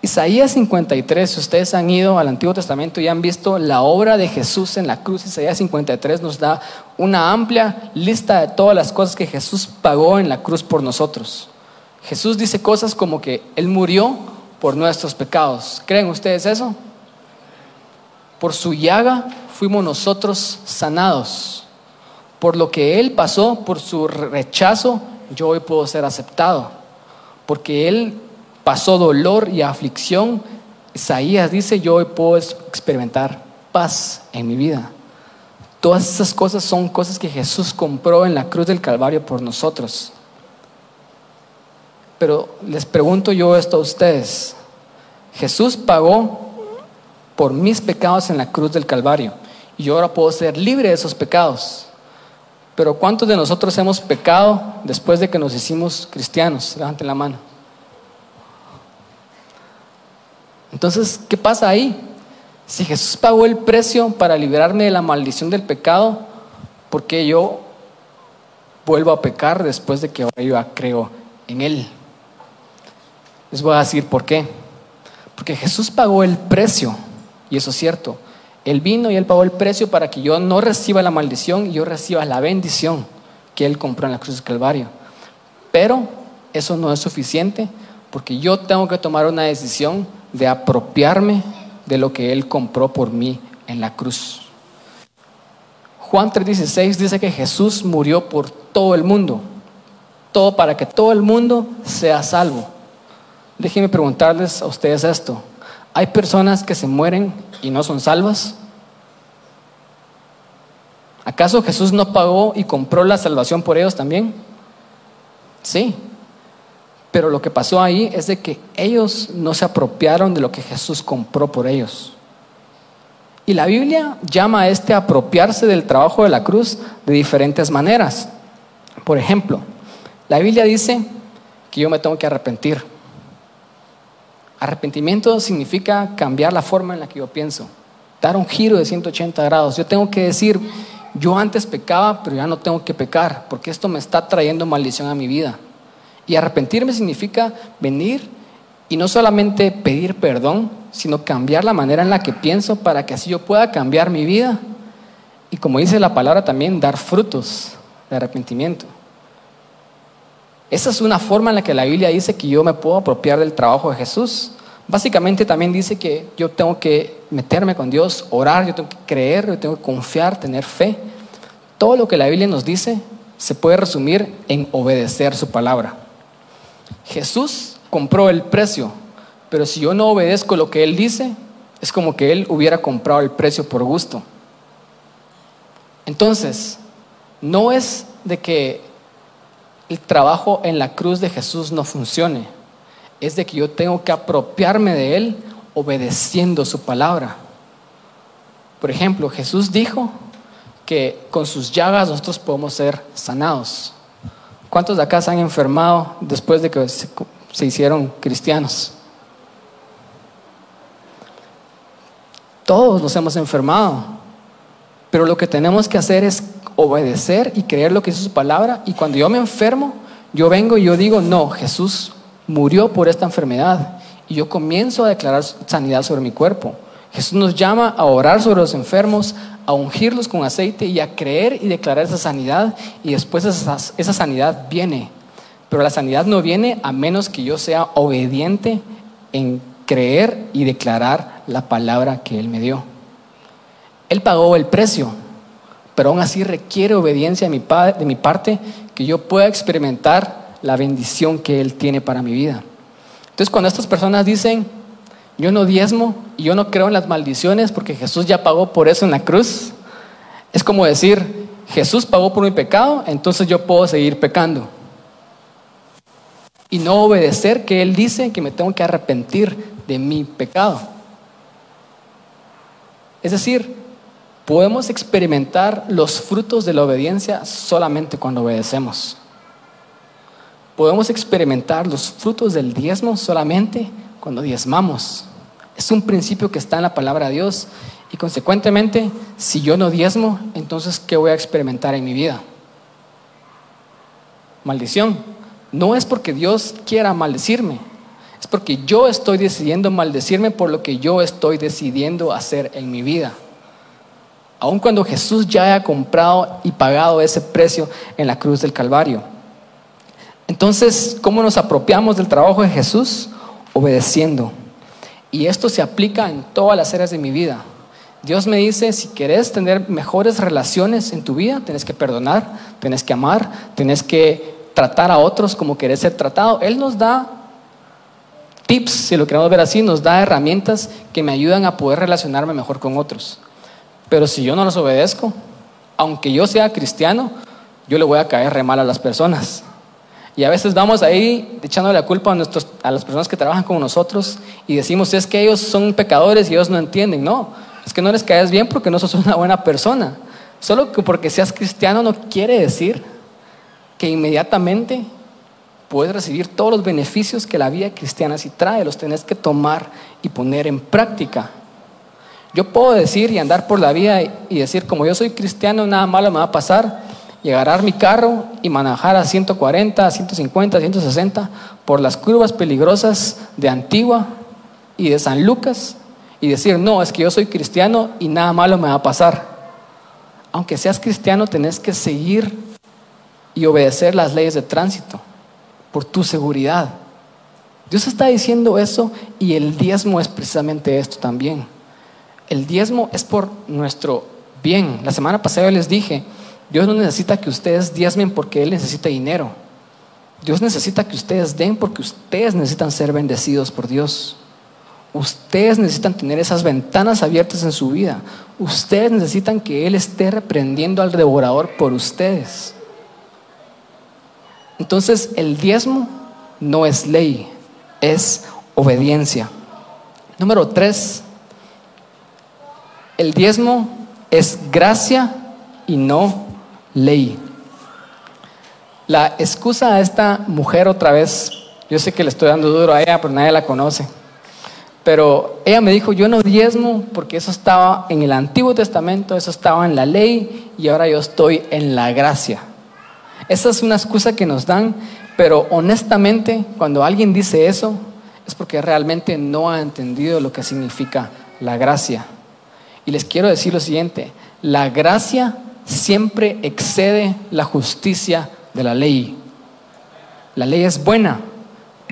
Isaías 53, si ustedes han ido al Antiguo Testamento y han visto la obra de Jesús en la cruz, Isaías 53 nos da una amplia lista de todas las cosas que Jesús pagó en la cruz por nosotros. Jesús dice cosas como que Él murió por nuestros pecados. ¿Creen ustedes eso? Por su llaga fuimos nosotros sanados. Por lo que Él pasó, por su rechazo, yo hoy puedo ser aceptado. Porque Él pasó dolor y aflicción, Isaías dice, yo hoy puedo experimentar paz en mi vida. Todas esas cosas son cosas que Jesús compró en la cruz del Calvario por nosotros. Pero les pregunto yo esto a ustedes. Jesús pagó por mis pecados en la cruz del Calvario y yo ahora puedo ser libre de esos pecados. Pero ¿cuántos de nosotros hemos pecado después de que nos hicimos cristianos? Levanten la mano. Entonces, ¿qué pasa ahí? Si Jesús pagó el precio para liberarme de la maldición del pecado, ¿por qué yo vuelvo a pecar después de que yo creo en Él? Les voy a decir por qué. Porque Jesús pagó el precio, y eso es cierto. Él vino y Él pagó el precio para que yo no reciba la maldición y yo reciba la bendición que Él compró en la cruz del Calvario. Pero eso no es suficiente porque yo tengo que tomar una decisión de apropiarme de lo que Él compró por mí en la cruz. Juan 3:16 dice que Jesús murió por todo el mundo, todo para que todo el mundo sea salvo. Déjenme preguntarles a ustedes esto. ¿Hay personas que se mueren y no son salvas? ¿Acaso Jesús no pagó y compró la salvación por ellos también? Sí, pero lo que pasó ahí es de que ellos no se apropiaron de lo que Jesús compró por ellos. Y la Biblia llama a este apropiarse del trabajo de la cruz de diferentes maneras. Por ejemplo, la Biblia dice que yo me tengo que arrepentir. Arrepentimiento significa cambiar la forma en la que yo pienso, dar un giro de 180 grados. Yo tengo que decir, yo antes pecaba, pero ya no tengo que pecar, porque esto me está trayendo maldición a mi vida. Y arrepentirme significa venir y no solamente pedir perdón, sino cambiar la manera en la que pienso para que así yo pueda cambiar mi vida. Y como dice la palabra también, dar frutos de arrepentimiento. Esa es una forma en la que la Biblia dice que yo me puedo apropiar del trabajo de Jesús. Básicamente también dice que yo tengo que meterme con Dios, orar, yo tengo que creer, yo tengo que confiar, tener fe. Todo lo que la Biblia nos dice se puede resumir en obedecer su palabra. Jesús compró el precio, pero si yo no obedezco lo que Él dice, es como que Él hubiera comprado el precio por gusto. Entonces, no es de que el trabajo en la cruz de Jesús no funcione, es de que yo tengo que apropiarme de Él obedeciendo su palabra. Por ejemplo, Jesús dijo que con sus llagas nosotros podemos ser sanados. ¿Cuántos de acá se han enfermado después de que se, hicieron cristianos? Todos nos hemos enfermado. Pero lo que tenemos que hacer es obedecer y creer lo que es su palabra. Y cuando yo me enfermo, yo vengo y yo digo, no, Jesús murió por esta enfermedad. Y yo comienzo a declarar sanidad sobre mi cuerpo. Jesús nos llama a orar sobre los enfermos, a ungirlos con aceite y a creer y declarar esa sanidad y después esa, esa sanidad viene. Pero la sanidad no viene a menos que yo sea obediente en creer y declarar la palabra que Él me dio. Él pagó el precio, pero aún así requiere obediencia de mi, de mi parte que yo pueda experimentar la bendición que Él tiene para mi vida. Entonces cuando estas personas dicen, yo no diezmo y yo no creo en las maldiciones porque Jesús ya pagó por eso en la cruz. Es como decir, Jesús pagó por mi pecado, entonces yo puedo seguir pecando. Y no obedecer que Él dice que me tengo que arrepentir de mi pecado. Es decir, podemos experimentar los frutos de la obediencia solamente cuando obedecemos. Podemos experimentar los frutos del diezmo solamente cuando diezmamos. Es un principio que está en la palabra de Dios y consecuentemente, si yo no diezmo, entonces ¿qué voy a experimentar en mi vida? Maldición. No es porque Dios quiera maldecirme, es porque yo estoy decidiendo maldecirme por lo que yo estoy decidiendo hacer en mi vida. Aun cuando Jesús ya haya comprado y pagado ese precio en la cruz del Calvario. Entonces, ¿cómo nos apropiamos del trabajo de Jesús? Obedeciendo. Y esto se aplica en todas las áreas de mi vida. Dios me dice, si quieres tener mejores relaciones en tu vida, tienes que perdonar, tienes que amar, tienes que tratar a otros como querés ser tratado. Él nos da tips, si lo queremos ver así, nos da herramientas que me ayudan a poder relacionarme mejor con otros. Pero si yo no los obedezco, aunque yo sea cristiano, yo le voy a caer re mal a las personas. Y a veces vamos ahí echando la culpa a, nuestros, a las personas que trabajan con nosotros y decimos, es que ellos son pecadores y ellos no entienden. No, es que no les caes bien porque no sos una buena persona. Solo que porque seas cristiano no quiere decir que inmediatamente puedes recibir todos los beneficios que la vida cristiana sí trae, los tenés que tomar y poner en práctica. Yo puedo decir y andar por la vida y decir, como yo soy cristiano, nada malo me va a pasar, y agarrar mi carro y manejar a 140, a 150, a 160 por las curvas peligrosas de Antigua y de San Lucas y decir, no, es que yo soy cristiano y nada malo me va a pasar. Aunque seas cristiano, tenés que seguir y obedecer las leyes de tránsito por tu seguridad. Dios está diciendo eso y el diezmo es precisamente esto también. El diezmo es por nuestro bien. La semana pasada les dije, Dios no necesita que ustedes diezmen porque Él necesita dinero. Dios necesita que ustedes den porque ustedes necesitan ser bendecidos por Dios. Ustedes necesitan tener esas ventanas abiertas en su vida. Ustedes necesitan que Él esté reprendiendo al devorador por ustedes. Entonces el diezmo no es ley, es obediencia. Número tres, el diezmo es gracia y no ley. La excusa a esta mujer otra vez, yo sé que le estoy dando duro a ella, pero nadie la conoce. Pero ella me dijo, yo no diezmo porque eso estaba en el Antiguo Testamento, eso estaba en la ley y ahora yo estoy en la gracia. Esa es una excusa que nos dan, pero honestamente cuando alguien dice eso es porque realmente no ha entendido lo que significa la gracia. Y les quiero decir lo siguiente, la gracia siempre excede la justicia de la ley. La ley es buena,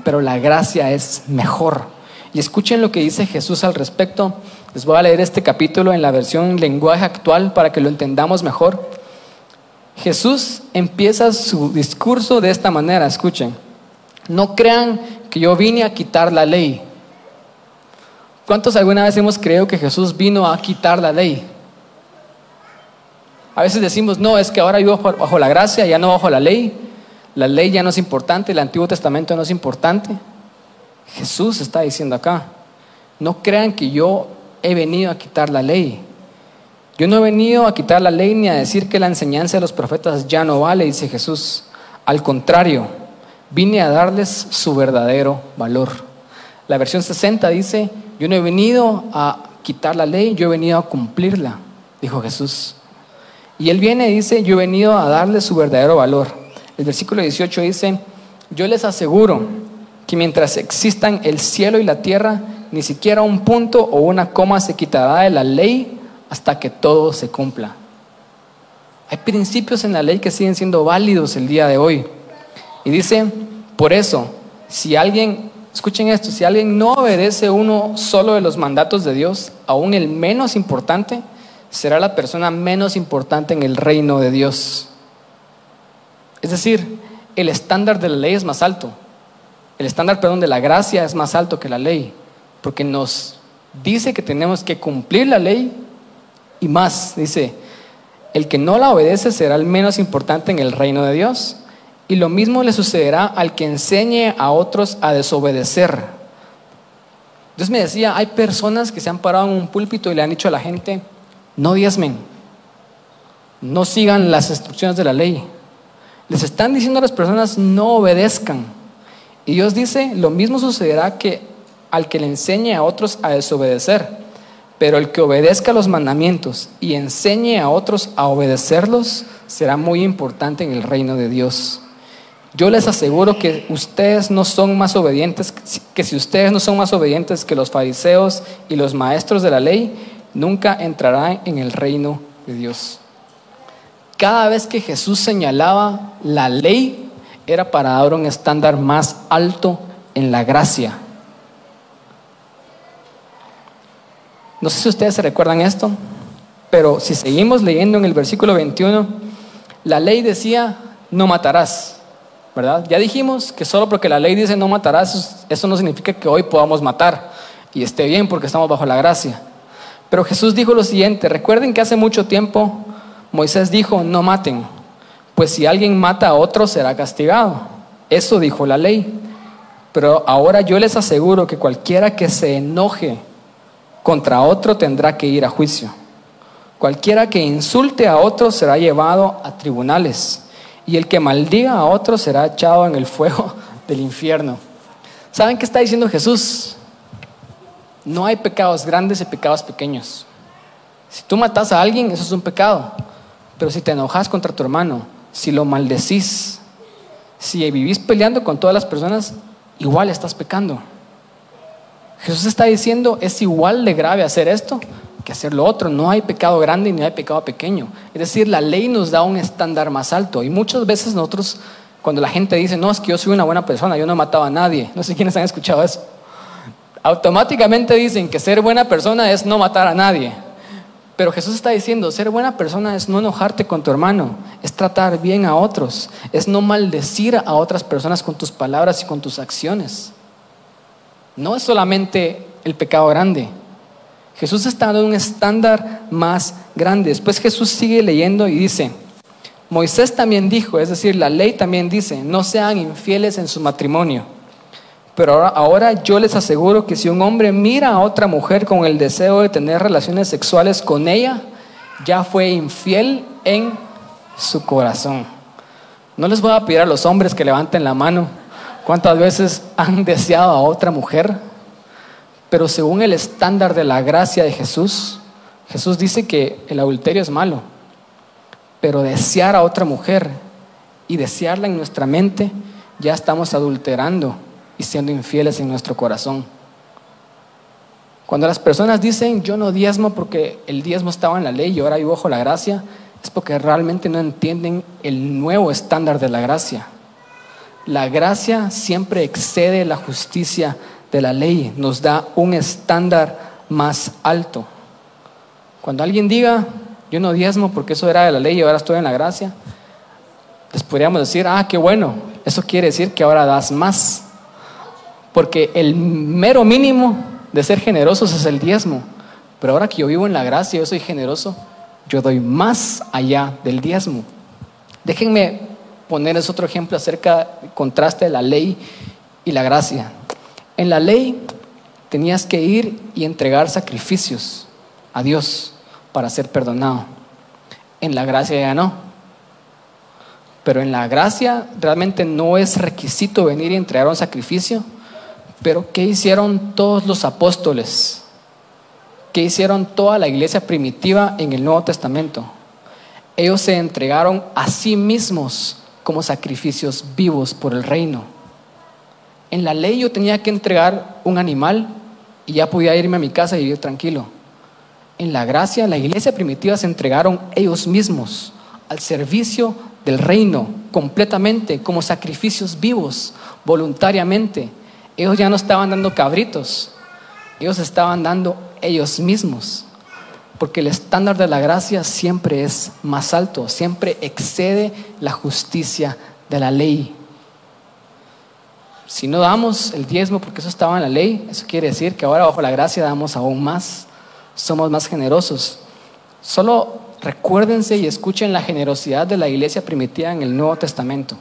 pero la gracia es mejor. Y escuchen lo que dice Jesús al respecto. Les voy a leer este capítulo en la versión lenguaje actual para que lo entendamos mejor. Jesús empieza su discurso de esta manera, escuchen. No crean que yo vine a quitar la ley. ¿Cuántos alguna vez hemos creído que Jesús vino a quitar la ley? A veces decimos, no, es que ahora yo bajo, bajo la gracia, ya no bajo la ley. La ley ya no es importante, el Antiguo Testamento no es importante. Jesús está diciendo acá, no crean que yo he venido a quitar la ley. Yo no he venido a quitar la ley ni a decir que la enseñanza de los profetas ya no vale, dice Jesús. Al contrario, vine a darles su verdadero valor. La versión 60 dice, yo no he venido a quitar la ley, yo he venido a cumplirla, dijo Jesús. Y él viene y dice, yo he venido a darles su verdadero valor. El versículo 18 dice, yo les aseguro que mientras existan el cielo y la tierra, ni siquiera un punto o una coma se quitará de la ley hasta que todo se cumpla. Hay principios en la ley que siguen siendo válidos el día de hoy. Y dice, por eso, si alguien, escuchen esto, si alguien no obedece uno solo de los mandatos de Dios, aún el menos importante, será la persona menos importante en el reino de Dios. Es decir, el estándar de la ley es más alto. El estándar, perdón, de la gracia es más alto que la ley, porque nos dice que tenemos que cumplir la ley y más, dice, el que no la obedece será el menos importante en el reino de Dios. Y lo mismo le sucederá al que enseñe a otros a desobedecer. Dios me decía, hay personas que se han parado en un púlpito y le han dicho a la gente, no diezmen, no sigan las instrucciones de la ley. Les están diciendo a las personas, no obedezcan. Y Dios dice, lo mismo sucederá que al que le enseñe a otros a desobedecer. Pero el que obedezca los mandamientos y enseñe a otros a obedecerlos será muy importante en el reino de Dios. Yo les aseguro que ustedes no son más obedientes, que si ustedes no son más obedientes que los fariseos y los maestros de la ley, nunca entrarán en el reino de Dios. Cada vez que Jesús señalaba la ley, era para dar un estándar más alto en la gracia. No sé si ustedes se recuerdan esto, pero si seguimos leyendo en el versículo 21, la ley decía, no matarás, ¿verdad? Ya dijimos que solo porque la ley dice no matarás, eso no significa que hoy podamos matar y esté bien porque estamos bajo la gracia. Pero Jesús dijo lo siguiente, recuerden que hace mucho tiempo Moisés dijo, no maten, pues si alguien mata a otro será castigado. Eso dijo la ley. Pero ahora yo les aseguro que cualquiera que se enoje contra otro tendrá que ir a juicio. Cualquiera que insulte a otro será llevado a tribunales y el que maldiga a otro será echado en el fuego del infierno. ¿Saben qué está diciendo Jesús? No hay pecados grandes y pecados pequeños. Si tú matas a alguien, eso es un pecado. Pero si te enojas contra tu hermano, si lo maldecís, si vivís peleando con todas las personas, igual estás pecando. Jesús está diciendo, es igual de grave hacer esto que hacer lo otro. No hay pecado grande ni hay pecado pequeño. Es decir, la ley nos da un estándar más alto. Y muchas veces nosotros, cuando la gente dice, no, es que yo soy una buena persona, yo no he matado a nadie. No sé quiénes han escuchado eso. Automáticamente dicen que ser buena persona es no matar a nadie. Pero Jesús está diciendo, ser buena persona es no enojarte con tu hermano, es tratar bien a otros, es no maldecir a otras personas con tus palabras y con tus acciones. No es solamente el pecado grande. Jesús está dando un estándar más grande. Después Jesús sigue leyendo y dice, Moisés también dijo, es decir, la ley también dice, no sean infieles en su matrimonio. Pero ahora, ahora, yo les aseguro que si un hombre mira a otra mujer con el deseo de tener relaciones sexuales con ella, ya fue infiel en su corazón. No les voy a pedir a los hombres que levanten la mano ¿Cuántas veces han deseado a otra mujer? Pero según el estándar de la gracia de Jesús, Jesús dice que el adulterio es malo. Pero desear a otra mujer y desearla en nuestra mente, ya estamos adulterando y siendo infieles en nuestro corazón. Cuando las personas dicen, yo no diezmo porque el diezmo estaba en la ley y ahora vivo bajo la gracia, es porque realmente no entienden el nuevo estándar de la gracia. La gracia siempre excede la justicia de la ley, nos da un estándar más alto. Cuando alguien diga, yo no diezmo porque eso era de la ley y ahora estoy en la gracia, les podríamos decir, ah, qué bueno, eso quiere decir que ahora das más. Porque el mero mínimo de ser generosos es el diezmo. Pero ahora que yo vivo en la gracia, yo soy generoso, yo doy más allá del diezmo. Déjenme ponerles otro ejemplo acerca del contraste de la ley y la gracia. En la ley tenías que ir y entregar sacrificios a Dios para ser perdonado. En la gracia ya no. Pero en la gracia realmente no es requisito venir y entregar un sacrificio. Pero ¿qué hicieron todos los apóstoles? ¿Qué hicieron toda la iglesia primitiva en el Nuevo Testamento? Ellos se entregaron a sí mismos como sacrificios vivos por el reino. En la ley yo tenía que entregar un animal y ya podía irme a mi casa y vivir tranquilo. En la gracia, la iglesia primitiva se entregaron ellos mismos al servicio del reino completamente, como sacrificios vivos, voluntariamente. Ellos ya no estaban dando cabritos, ellos estaban dando ellos mismos porque el estándar de la gracia siempre es más alto, siempre excede la justicia de la ley. Si no damos el diezmo porque eso estaba en la ley, eso quiere decir que ahora bajo la gracia damos aún más, somos más generosos. Solo recuérdense y escuchen la generosidad de la iglesia primitiva en el Nuevo Testamento.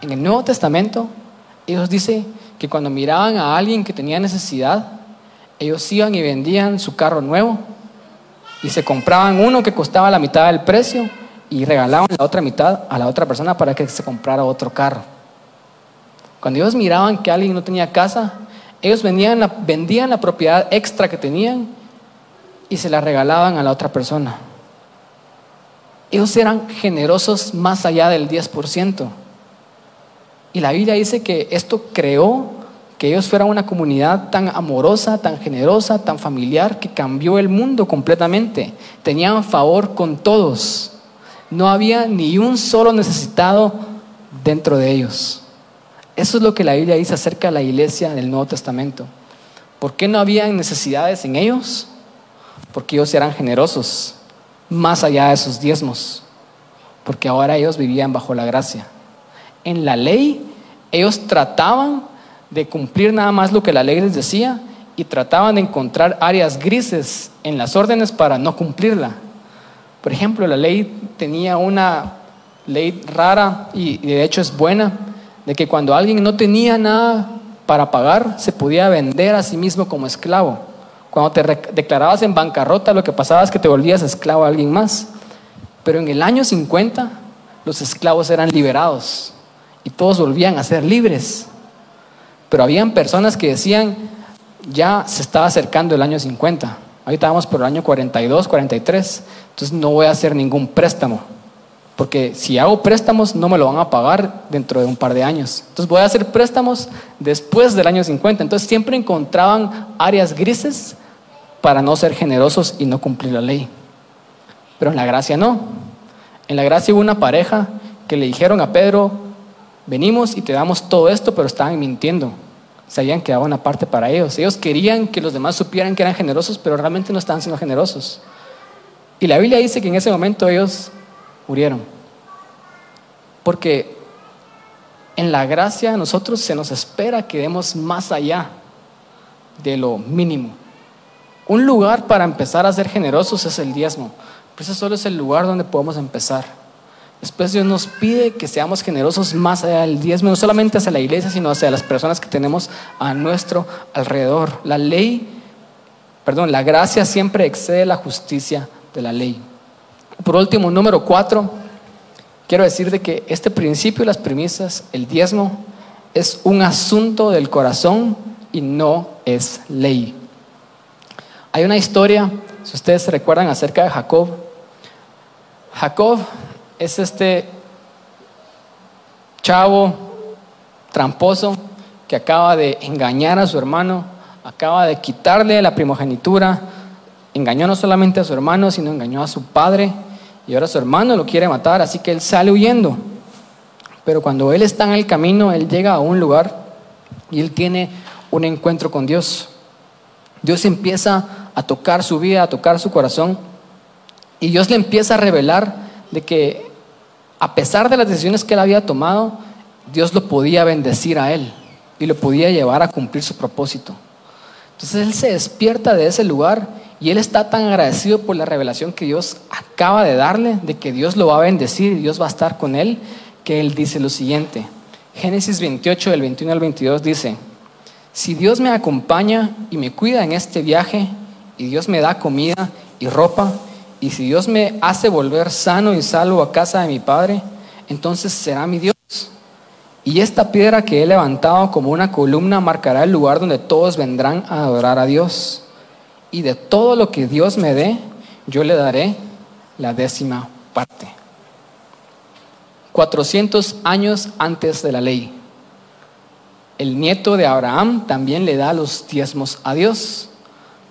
En el Nuevo Testamento, Dios dice que cuando miraban a alguien que tenía necesidad, ellos iban y vendían su carro nuevo y se compraban uno que costaba la mitad del precio y regalaban la otra mitad a la otra persona para que se comprara otro carro. Cuando ellos miraban que alguien no tenía casa, ellos vendían la, vendían la propiedad extra que tenían y se la regalaban a la otra persona. Ellos eran generosos más allá del 10%. Y la Biblia dice que esto creó que ellos fueran una comunidad tan amorosa, tan generosa, tan familiar, que cambió el mundo completamente. Tenían favor con todos. No había ni un solo necesitado dentro de ellos. Eso es lo que la Biblia dice acerca de la iglesia del Nuevo Testamento. ¿Por qué no había necesidades en ellos? Porque ellos eran generosos, más allá de sus diezmos. Porque ahora ellos vivían bajo la gracia. En la ley, ellos trataban de cumplir nada más lo que la ley les decía y trataban de encontrar áreas grises en las órdenes para no cumplirla. Por ejemplo, la ley tenía una ley rara y de hecho es buena de que cuando alguien no tenía nada para pagar, se podía vender a sí mismo como esclavo. Cuando te declarabas en bancarrota, lo que pasaba es que te volvías esclavo a alguien más. Pero en el año 50, los esclavos eran liberados y todos volvían a ser libres. Pero habían personas que decían, ya se estaba acercando el año 50. Ahorita vamos por el año 42, 43. Entonces no voy a hacer ningún préstamo. Porque si hago préstamos no me lo van a pagar dentro de un par de años. Entonces voy a hacer préstamos después del año 50. Entonces siempre encontraban áreas grises para no ser generosos y no cumplir la ley. Pero en la gracia no. En la gracia hubo una pareja que le dijeron a Pedro, venimos y te damos todo esto, pero estaban mintiendo. Sabían que daba una parte para ellos. Ellos querían que los demás supieran que eran generosos, pero realmente no estaban siendo generosos. Y la Biblia dice que en ese momento ellos murieron. Porque en la gracia a nosotros se nos espera que demos más allá de lo mínimo. Un lugar para empezar a ser generosos es el diezmo. Pero ese solo es el lugar donde podemos empezar. Después Dios nos pide que seamos generosos más allá del diezmo, no solamente hacia la iglesia, sino hacia las personas que tenemos a nuestro alrededor. La ley, perdón, la gracia siempre excede la justicia de la ley. Por último, número cuatro, quiero decir de que este principio y las premisas, el diezmo, es un asunto del corazón y no es ley. Hay una historia, si ustedes se recuerdan, acerca de Jacob. Jacob es este chavo tramposo que acaba de engañar a su hermano, acaba de quitarle la primogenitura, engañó no solamente a su hermano, sino engañó a su padre y ahora su hermano lo quiere matar, así que él sale huyendo. Pero cuando él está en el camino, él llega a un lugar y él tiene un encuentro con Dios. Dios empieza a tocar su vida, a tocar su corazón y Dios le empieza a revelar de que a pesar de las decisiones que él había tomado, Dios lo podía bendecir a él y lo podía llevar a cumplir su propósito. Entonces él se despierta de ese lugar y él está tan agradecido por la revelación que Dios acaba de darle, de que Dios lo va a bendecir y Dios va a estar con él, que él dice lo siguiente. Génesis 28, del 21 al 22 dice, si Dios me acompaña y me cuida en este viaje, y Dios me da comida y ropa, y si Dios me hace volver sano y salvo a casa de mi Padre, entonces será mi Dios. Y esta piedra que he levantado como una columna marcará el lugar donde todos vendrán a adorar a Dios y de todo lo que Dios me dé, yo le daré la décima parte. 400 años antes de la ley. El nieto de Abraham también le da los diezmos a Dios.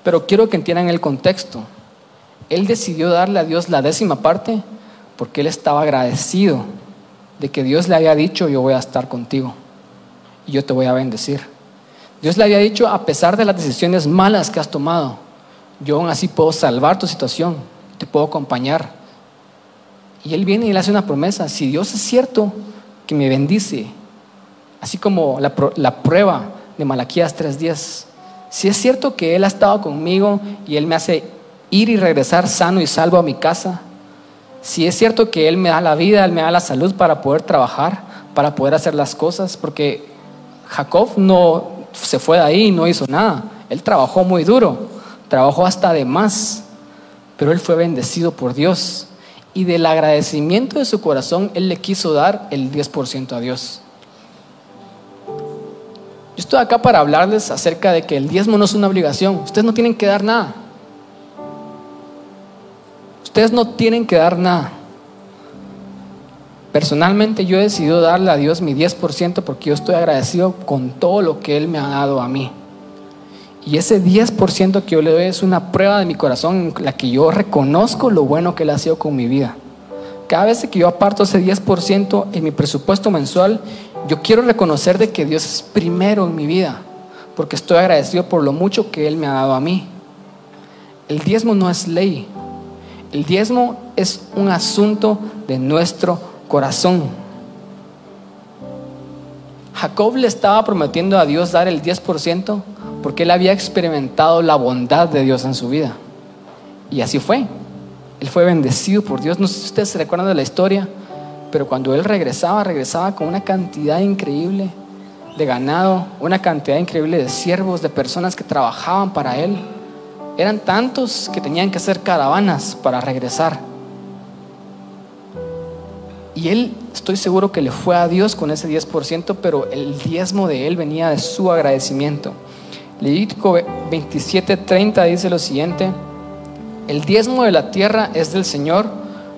Pero quiero que entiendan el contexto. Él decidió darle a Dios la décima parte porque él estaba agradecido de que Dios le había dicho, yo voy a estar contigo y yo te voy a bendecir. Dios le había dicho, a pesar de las decisiones malas que has tomado, yo aún así puedo salvar tu situación, te puedo acompañar. Y él viene y le hace una promesa, si Dios es cierto que me bendice, así como la, prueba de Malaquías 3.10, si es cierto que Él ha estado conmigo y Él me hace ir y regresar sano y salvo a mi casa, si es cierto que Él me da la vida, Él me da la salud para poder trabajar, para poder hacer las cosas, porque Jacob no se fue de ahí y no hizo nada. Él trabajó muy duro, trabajó hasta de más, pero él fue bendecido por Dios. Y del agradecimiento de su corazón, él le quiso dar el 10% a Dios. Yo estoy acá para hablarles acerca de que el diezmo no es una obligación. Ustedes no tienen que dar nada. Ustedes no tienen que dar nada. Personalmente yo he decidido darle a Dios mi 10% porque yo estoy agradecido con todo lo que Él me ha dado a mí. Y ese 10% que yo le doy es una prueba de mi corazón en la que yo reconozco lo bueno que Él ha sido con mi vida. Cada vez que yo aparto ese 10% en mi presupuesto mensual, yo quiero reconocer de que Dios es primero en mi vida, porque estoy agradecido por lo mucho que Él me ha dado a mí. El diezmo no es ley, el diezmo es un asunto de nuestro corazón. Jacob le estaba prometiendo a Dios dar el 10% porque él había experimentado la bondad de Dios en su vida. Y así fue. Él fue bendecido por Dios. No sé si ustedes se recuerdan de la historia, pero cuando él regresaba, regresaba con una cantidad increíble de ganado, una cantidad increíble de siervos, de personas que trabajaban para él. Eran tantos que tenían que hacer caravanas para regresar. Y él, estoy seguro que le fue a Dios con ese 10%, pero el diezmo de él venía de su agradecimiento. Levítico 27:30 dice lo siguiente, el diezmo de la tierra es del Señor,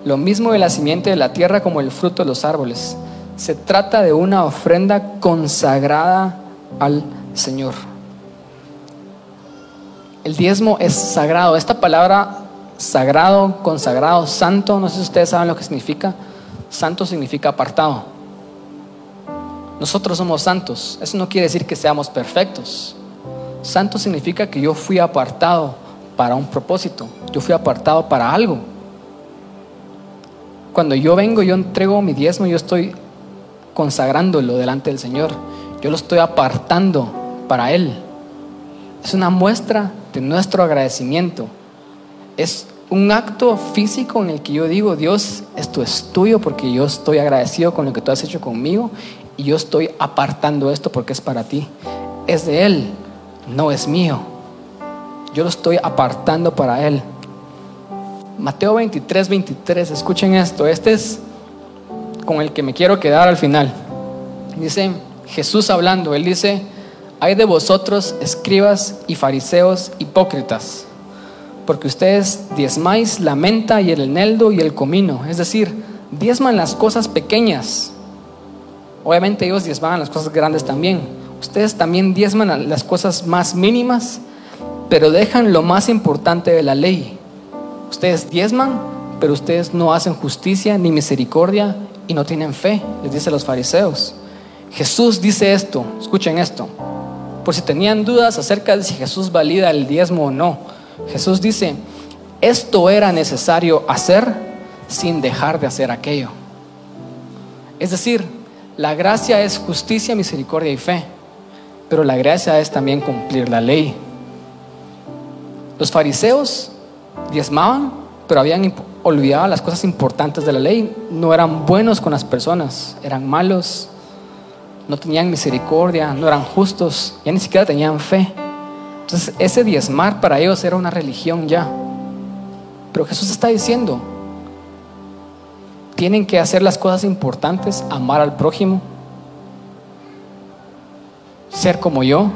lo mismo de la simiente de la tierra como el fruto de los árboles. Se trata de una ofrenda consagrada al Señor. El diezmo es sagrado. Esta palabra sagrado, consagrado, santo, no sé si ustedes saben lo que significa Santo significa apartado. Nosotros somos santos. Eso no quiere decir que seamos perfectos. Santo significa que yo fui apartado para un propósito. Yo fui apartado para algo. Cuando yo vengo, yo entrego mi diezmo, yo estoy consagrándolo delante del Señor. Yo lo estoy apartando para Él. Es una muestra nuestro agradecimiento. Es un acto físico en el que yo digo, Dios, esto es tuyo porque yo estoy agradecido con lo que tú has hecho conmigo y yo estoy apartando esto porque es para ti. Es de Él, no es mío. Yo lo estoy apartando para Él. Mateo 23, 23, escuchen esto, este es con el que me quiero quedar al final. Dice Jesús hablando, Él dice, hay de vosotros escribas y fariseos hipócritas porque ustedes diezmáis la menta y el eneldo y el comino, es decir, diezman las cosas pequeñas. Obviamente ellos diezman las cosas grandes también. Ustedes también diezman las cosas más mínimas, pero dejan lo más importante de la ley. Ustedes diezman, pero ustedes no hacen justicia ni misericordia y no tienen fe, les dice los fariseos. Jesús dice esto, escuchen esto, por si tenían dudas acerca de si Jesús valida el diezmo o no. Jesús dice, esto era necesario hacer sin dejar de hacer aquello. Es decir, la gracia es justicia, misericordia y fe, pero la gracia es también cumplir la ley. Los fariseos diezmaban, pero habían olvidado las cosas importantes de la ley. No eran buenos con las personas, eran malos, no tenían misericordia, no eran justos, ya ni siquiera tenían fe. Entonces, ese diezmar para ellos era una religión ya. Pero Jesús está diciendo, tienen que hacer las cosas importantes, amar al prójimo, ser como yo.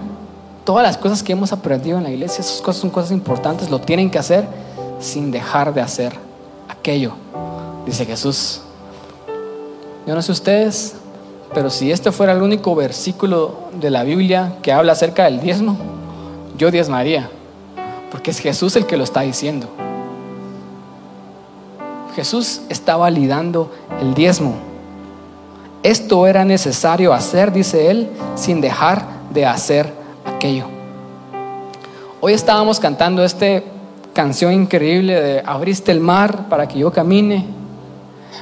Todas las cosas que hemos aprendido en la iglesia, esas cosas son cosas importantes, lo tienen que hacer sin dejar de hacer aquello, dice Jesús. Yo no sé ustedes, pero si este fuera el único versículo de la Biblia que habla acerca del diezmo, yo diezmaría, porque es Jesús el que lo está diciendo. Jesús está validando el diezmo. Esto era necesario hacer, dice él, sin dejar de hacer aquello. Hoy estábamos cantando esta canción increíble de abriste el mar para que yo camine.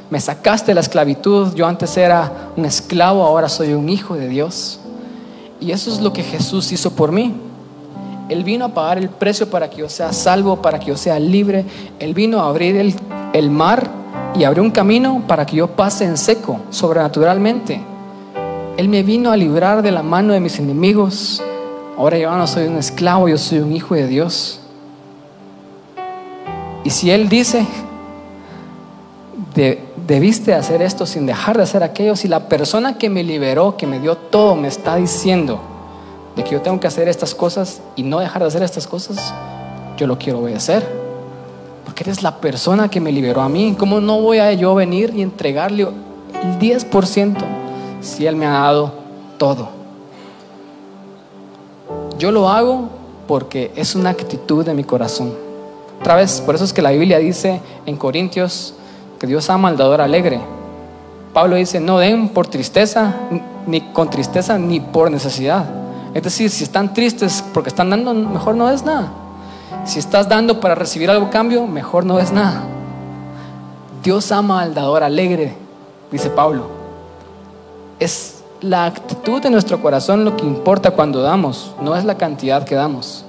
Me sacaste la esclavitud, yo antes era un esclavo, ahora soy un hijo de Dios. Y eso es lo que Jesús hizo por mí. Él vino a pagar el precio para que yo sea salvo, para que yo sea libre. Él vino a abrir el, mar y abrió un camino para que yo pase en seco, sobrenaturalmente. Él me vino a librar de la mano de mis enemigos. Ahora yo no soy un esclavo, yo soy un hijo de Dios. Y si Él dice, de, debiste hacer esto sin dejar de hacer aquello, si la persona que me liberó, que me dio todo, me está diciendo de que yo tengo que hacer estas cosas y no dejar de hacer estas cosas, yo lo quiero obedecer. Porque eres la persona que me liberó a mí. ¿Cómo no voy a yo venir y entregarle el 10% si Él me ha dado todo? Yo lo hago porque es una actitud de mi corazón. Otra vez, por eso es que la Biblia dice en Corintios que Dios ama al dador alegre. Pablo dice, no den por tristeza, ni con tristeza, ni por necesidad. Es decir, si están tristes porque están dando, mejor no es nada. Si estás dando para recibir algo cambio, mejor no es nada. Dios ama al dador alegre, dice Pablo. Es la actitud de nuestro corazón lo que importa cuando damos, no es la cantidad que damos.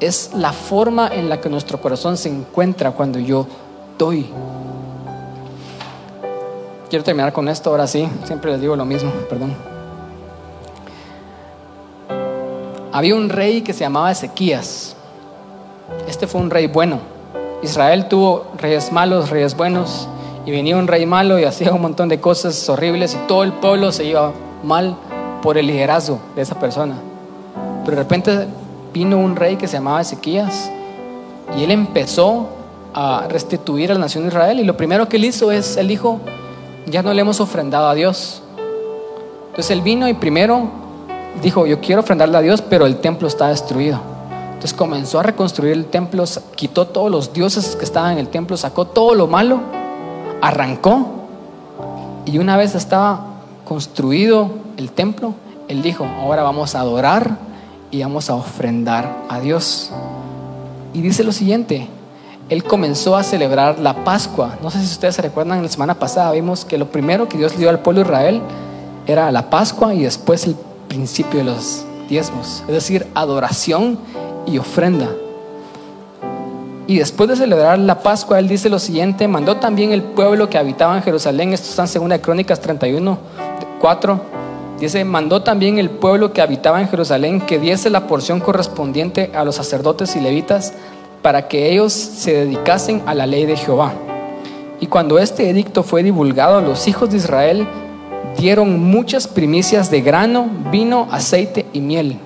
Es la forma en la que nuestro corazón se encuentra cuando yo doy. Quiero terminar con esto, ahora sí, siempre les digo lo mismo, perdón. Había un rey que se llamaba Ezequías. Este fue un rey bueno. Israel tuvo reyes malos, reyes buenos, y venía un rey malo y hacía un montón de cosas horribles y todo el pueblo se iba mal por el liderazgo de esa persona. Pero de repente vino un rey que se llamaba Ezequías y él empezó a restituir a la nación de Israel y lo primero que él hizo es, él dijo, ya no le hemos ofrendado a Dios. Entonces él vino y primero dijo, yo quiero ofrendarle a Dios, pero el templo está destruido. Entonces comenzó a reconstruir el templo, quitó todos los dioses que estaban en el templo, sacó todo lo malo, arrancó. Y una vez estaba construido el templo, él dijo, ahora vamos a adorar y vamos a ofrendar a Dios. Y dice lo siguiente, él comenzó a celebrar la Pascua. No sé si ustedes se recuerdan, la semana pasada vimos que lo primero que Dios le dio al pueblo de Israel era la Pascua y después el principio de los diezmos, es decir, adoración y ofrenda. Y después de celebrar la Pascua, él dice lo siguiente, mandó también el pueblo que habitaba en Jerusalén, esto está en Segunda de Crónicas 31, 4, dice, mandó también el pueblo que habitaba en Jerusalén que diese la porción correspondiente a los sacerdotes y levitas para que ellos se dedicasen a la ley de Jehová. Y cuando este edicto fue divulgado, los hijos de Israel dieron muchas primicias de grano, vino, aceite y miel.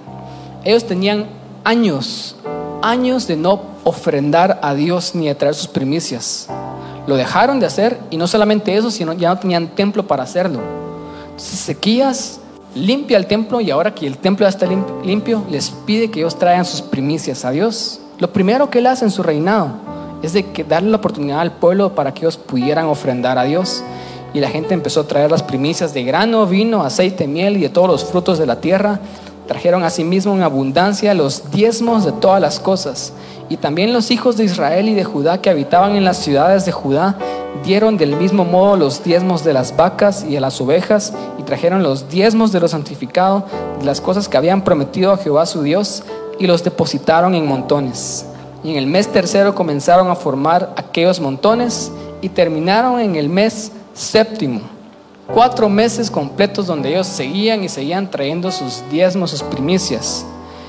Ellos tenían años, años de no ofrendar a Dios ni de traer sus primicias. Lo dejaron de hacer y no solamente eso, sino ya no tenían templo para hacerlo. Entonces Ezequías limpia el templo y ahora que el templo ya está limpio, les pide que ellos traigan sus primicias a Dios. Lo primero que él hace en su reinado es de que darle la oportunidad al pueblo para que ellos pudieran ofrendar a Dios. Y la gente empezó a traer las primicias de grano, vino, aceite, miel y de todos los frutos de la tierra. Trajeron asimismo en abundancia los diezmos de todas las cosas. Y también los hijos de Israel y de Judá que habitaban en las ciudades de Judá dieron del mismo modo los diezmos de las vacas y de las ovejas y trajeron los diezmos de lo santificado, de las cosas que habían prometido a Jehová su Dios, y los depositaron en montones. Y en el mes tercero comenzaron a formar aquellos montones y terminaron en el mes séptimo. Cuatro meses completos donde ellos seguían y seguían trayendo sus diezmos, sus primicias.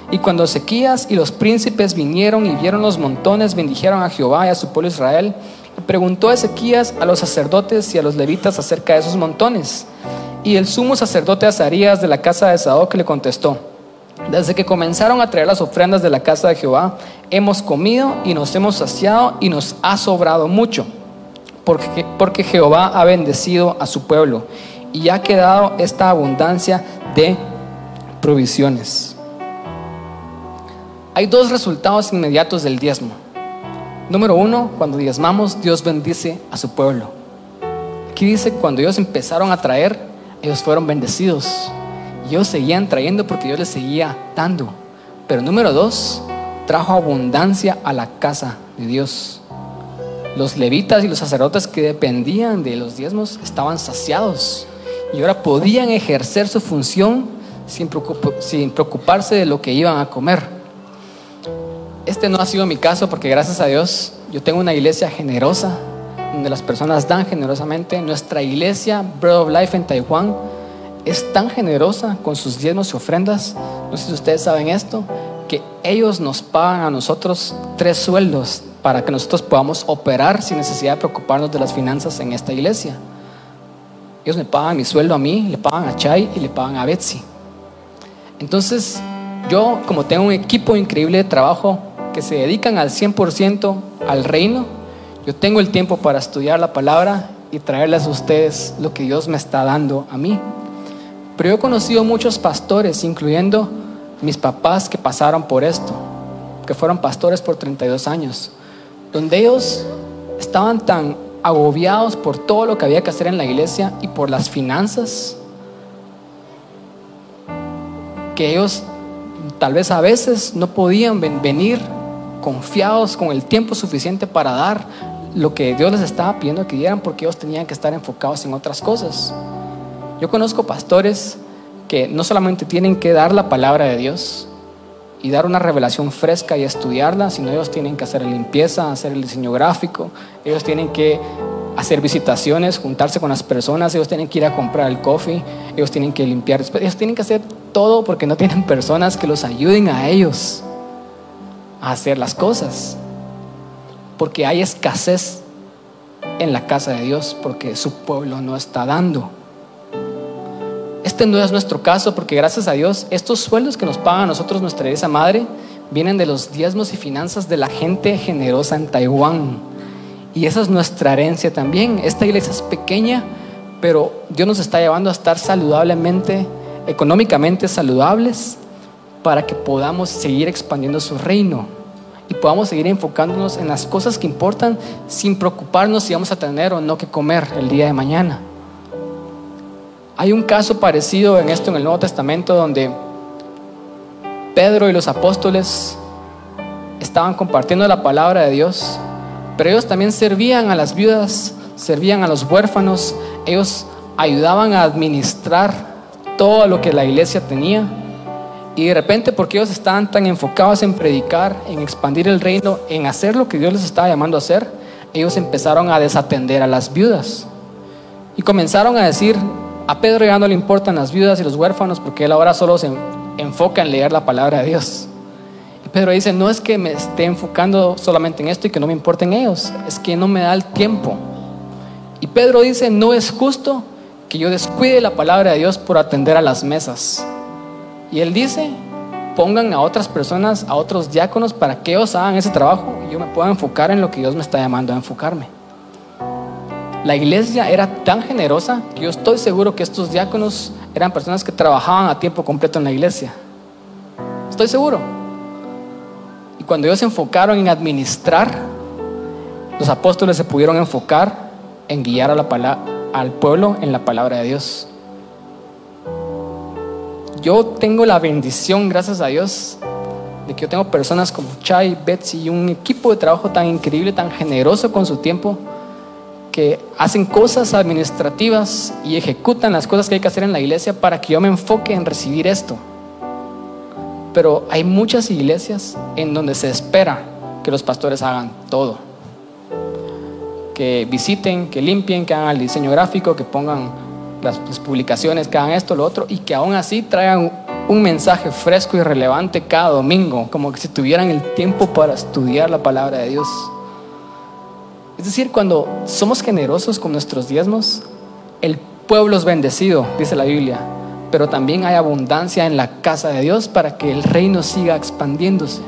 Y cuando Ezequías y los príncipes vinieron y vieron los montones, bendijeron a Jehová y a su pueblo Israel. Y preguntó Ezequías a los sacerdotes y a los levitas acerca de esos montones. Y el sumo sacerdote Azarías de la casa de Sadoc le contestó, desde que comenzaron a traer las ofrendas de la casa de Jehová, hemos comido y nos hemos saciado y nos ha sobrado mucho, porque, porque Jehová ha bendecido a su pueblo y ha quedado esta abundancia de provisiones. Hay dos resultados inmediatos del diezmo. Número uno, cuando diezmamos, Dios bendice a su pueblo. Aquí dice, cuando ellos empezaron a traer, ellos fueron bendecidos ellos seguían trayendo porque yo les seguía dando. Pero número dos, trajo abundancia a la casa de Dios. Los levitas y los sacerdotes que dependían de los diezmos estaban saciados y ahora podían ejercer su función sin, sin preocuparse de lo que iban a comer. Este no ha sido mi caso porque gracias a Dios yo tengo una iglesia generosa donde las personas dan generosamente. Nuestra iglesia, Bread of Life en Taiwán, es tan generosa con sus diezmos y ofrendas, no sé si ustedes saben esto, que ellos nos pagan a nosotros tres sueldos para que nosotros podamos operar sin necesidad de preocuparnos de las finanzas en esta iglesia. Ellos me pagan mi sueldo a mí, le pagan a Chai y le pagan a Betsy. Entonces, yo como tengo un equipo increíble de trabajo que se dedican al 100% al reino, yo tengo el tiempo para estudiar la palabra y traerles a ustedes lo que Dios me está dando a mí. Pero yo he conocido muchos pastores, incluyendo mis papás que pasaron por esto, que fueron pastores por 32 años, donde ellos estaban tan agobiados por todo lo que había que hacer en la iglesia y por las finanzas, que ellos tal vez a veces no podían venir confiados con el tiempo suficiente para dar lo que Dios les estaba pidiendo que dieran porque ellos tenían que estar enfocados en otras cosas. Yo conozco pastores que no solamente tienen que dar la palabra de Dios y dar una revelación fresca y estudiarla, sino ellos tienen que hacer la limpieza, hacer el diseño gráfico, ellos tienen que hacer visitaciones, juntarse con las personas, ellos tienen que ir a comprar el coffee, ellos tienen que limpiar, ellos tienen que hacer todo porque no tienen personas que los ayuden a ellos a hacer las cosas. Porque hay escasez en la casa de Dios porque su pueblo no está dando. Este no es nuestro caso porque gracias a Dios estos sueldos que nos paga a nosotros nuestra iglesia madre vienen de los diezmos y finanzas de la gente generosa en Taiwán. Y esa es nuestra herencia también. Esta iglesia es pequeña, pero Dios nos está llevando a estar saludablemente, económicamente saludables, para que podamos seguir expandiendo su reino y podamos seguir enfocándonos en las cosas que importan sin preocuparnos si vamos a tener o no que comer el día de mañana. Hay un caso parecido en esto en el Nuevo Testamento donde Pedro y los apóstoles estaban compartiendo la palabra de Dios, pero ellos también servían a las viudas, servían a los huérfanos, ellos ayudaban a administrar todo lo que la iglesia tenía. Y de repente, porque ellos estaban tan enfocados en predicar, en expandir el reino, en hacer lo que Dios les estaba llamando a hacer, ellos empezaron a desatender a las viudas. Y comenzaron a decir, a Pedro ya no le importan las viudas y los huérfanos porque él ahora solo se enfoca en leer la palabra de Dios. Y Pedro dice, no es que me esté enfocando solamente en esto y que no me importen ellos, es que no me da el tiempo. Y Pedro dice, no es justo que yo descuide la palabra de Dios por atender a las mesas. Y él dice, pongan a otras personas, a otros diáconos, para que ellos hagan ese trabajo y yo me pueda enfocar en lo que Dios me está llamando a enfocarme. La iglesia era tan generosa que yo estoy seguro que estos diáconos eran personas que trabajaban a tiempo completo en la iglesia. Estoy seguro. Y cuando ellos se enfocaron en administrar, los apóstoles se pudieron enfocar en guiar a la al pueblo en la palabra de Dios. Yo tengo la bendición, gracias a Dios, de que yo tengo personas como Chai, Betsy y un equipo de trabajo tan increíble, tan generoso con su tiempo que hacen cosas administrativas y ejecutan las cosas que hay que hacer en la iglesia para que yo me enfoque en recibir esto. Pero hay muchas iglesias en donde se espera que los pastores hagan todo. Que visiten, que limpien, que hagan el diseño gráfico, que pongan las, publicaciones, que hagan esto, lo otro, y que aún así traigan un mensaje fresco y relevante cada domingo, como que si tuvieran el tiempo para estudiar la palabra de Dios. Es decir, cuando somos generosos con nuestros diezmos, el pueblo es bendecido, dice la Biblia, pero también hay abundancia en la casa de Dios para que el reino siga expandiéndose.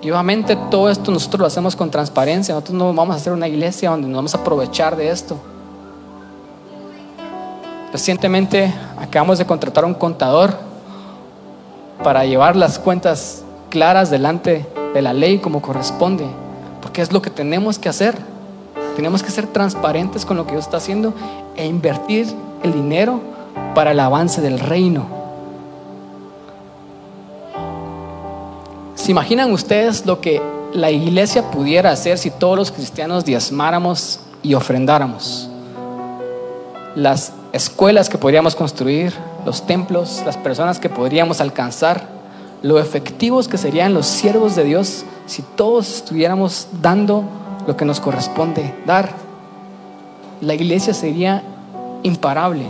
Y obviamente todo esto nosotros lo hacemos con transparencia, nosotros no vamos a hacer una iglesia donde nos vamos a aprovechar de esto. Recientemente acabamos de contratar a un contador para llevar las cuentas claras delante de la ley como corresponde. Porque es lo que tenemos que hacer. Tenemos que ser transparentes con lo que Dios está haciendo e invertir el dinero para el avance del reino. ¿Se imaginan ustedes lo que la iglesia pudiera hacer si todos los cristianos diezmáramos y ofrendáramos? Las escuelas que podríamos construir, los templos, las personas que podríamos alcanzar, lo efectivos que serían los siervos de Dios si todos estuviéramos dando lo que nos corresponde dar, la iglesia sería imparable.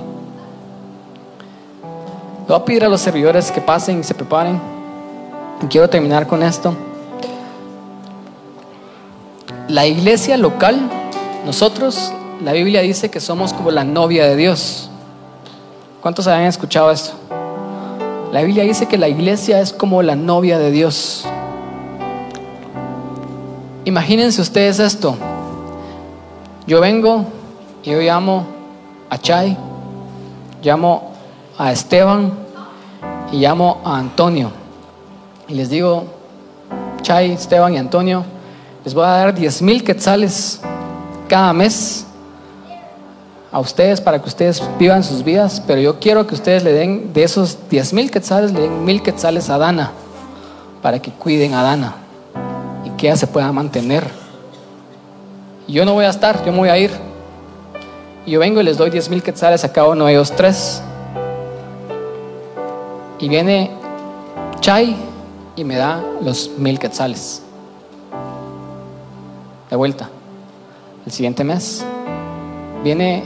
voy a pedir a los servidores que pasen y se preparen. Y quiero terminar con esto. La iglesia local, nosotros, la Biblia dice que somos como la novia de Dios. ¿Cuántos habían escuchado esto? La Biblia dice que la iglesia es como la novia de Dios. Imagínense ustedes esto. Yo vengo y yo llamo a Chay, llamo a Esteban y llamo a Antonio. Y les digo, Chay, Esteban y Antonio, les voy a dar 10 mil quetzales cada mes a ustedes para que ustedes vivan sus vidas, pero yo quiero que ustedes le den de esos 10 mil quetzales, le den mil quetzales a Dana, para que cuiden a Dana y que ella se pueda mantener. yo no voy a estar, yo me voy a ir. Yo vengo y les doy 10 mil quetzales a cada uno de ellos tres. Y viene Chay y me da los mil quetzales. De vuelta. El siguiente mes viene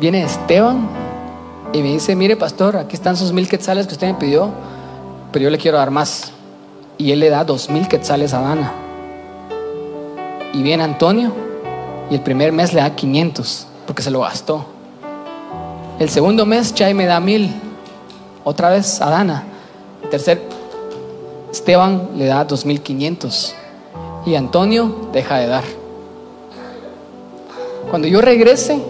viene Esteban y me dice, mire pastor, aquí están sus mil quetzales que usted me pidió, pero yo le quiero dar más. Y él le da dos mil quetzales a Dana. Y viene Antonio y el primer mes le da 500 porque se lo gastó. El segundo mes Chay me da mil, otra vez a Dana. El tercer, Esteban le da 2500 y Antonio deja de dar. Cuando yo regrese,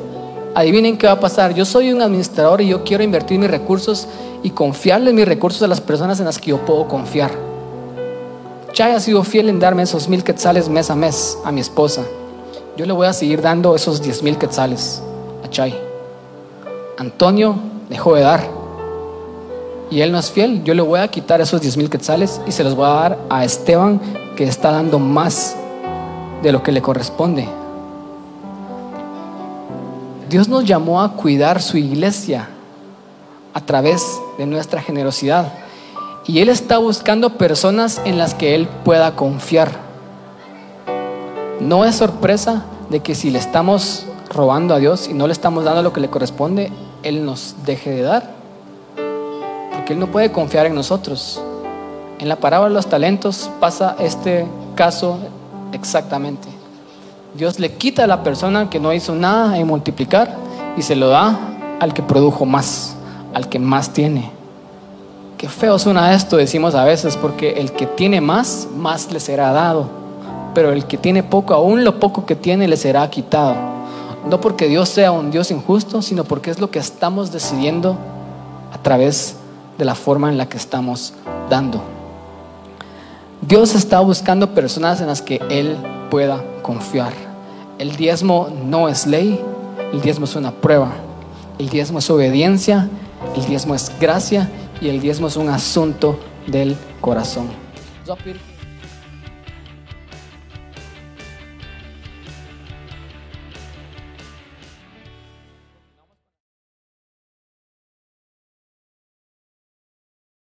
adivinen qué va a pasar. Yo soy un administrador y yo quiero invertir mis recursos y confiarle mis recursos a las personas en las que yo puedo confiar. Chay ha sido fiel en darme esos mil quetzales mes a mes a mi esposa. Yo le voy a seguir dando esos diez mil quetzales a Chay. Antonio dejó de dar y él no es fiel. Yo le voy a quitar esos diez mil quetzales y se los voy a dar a Esteban que está dando más de lo que le corresponde. Dios nos llamó a cuidar su iglesia a través de nuestra generosidad. Y Él está buscando personas en las que Él pueda confiar. No es sorpresa de que si le estamos robando a Dios y no le estamos dando lo que le corresponde, Él nos deje de dar. Porque Él no puede confiar en nosotros. En la parábola de los talentos pasa este caso exactamente. Dios le quita a la persona que no hizo nada en multiplicar y se lo da al que produjo más, al que más tiene. Qué feo suena esto, decimos a veces, porque el que tiene más, más le será dado. Pero el que tiene poco, aún lo poco que tiene, le será quitado. No porque Dios sea un Dios injusto, sino porque es lo que estamos decidiendo a través de la forma en la que estamos dando. Dios está buscando personas en las que Él pueda confiar. El diezmo no es ley, el diezmo es una prueba. El diezmo es obediencia, el diezmo es gracia y el diezmo es un asunto del corazón.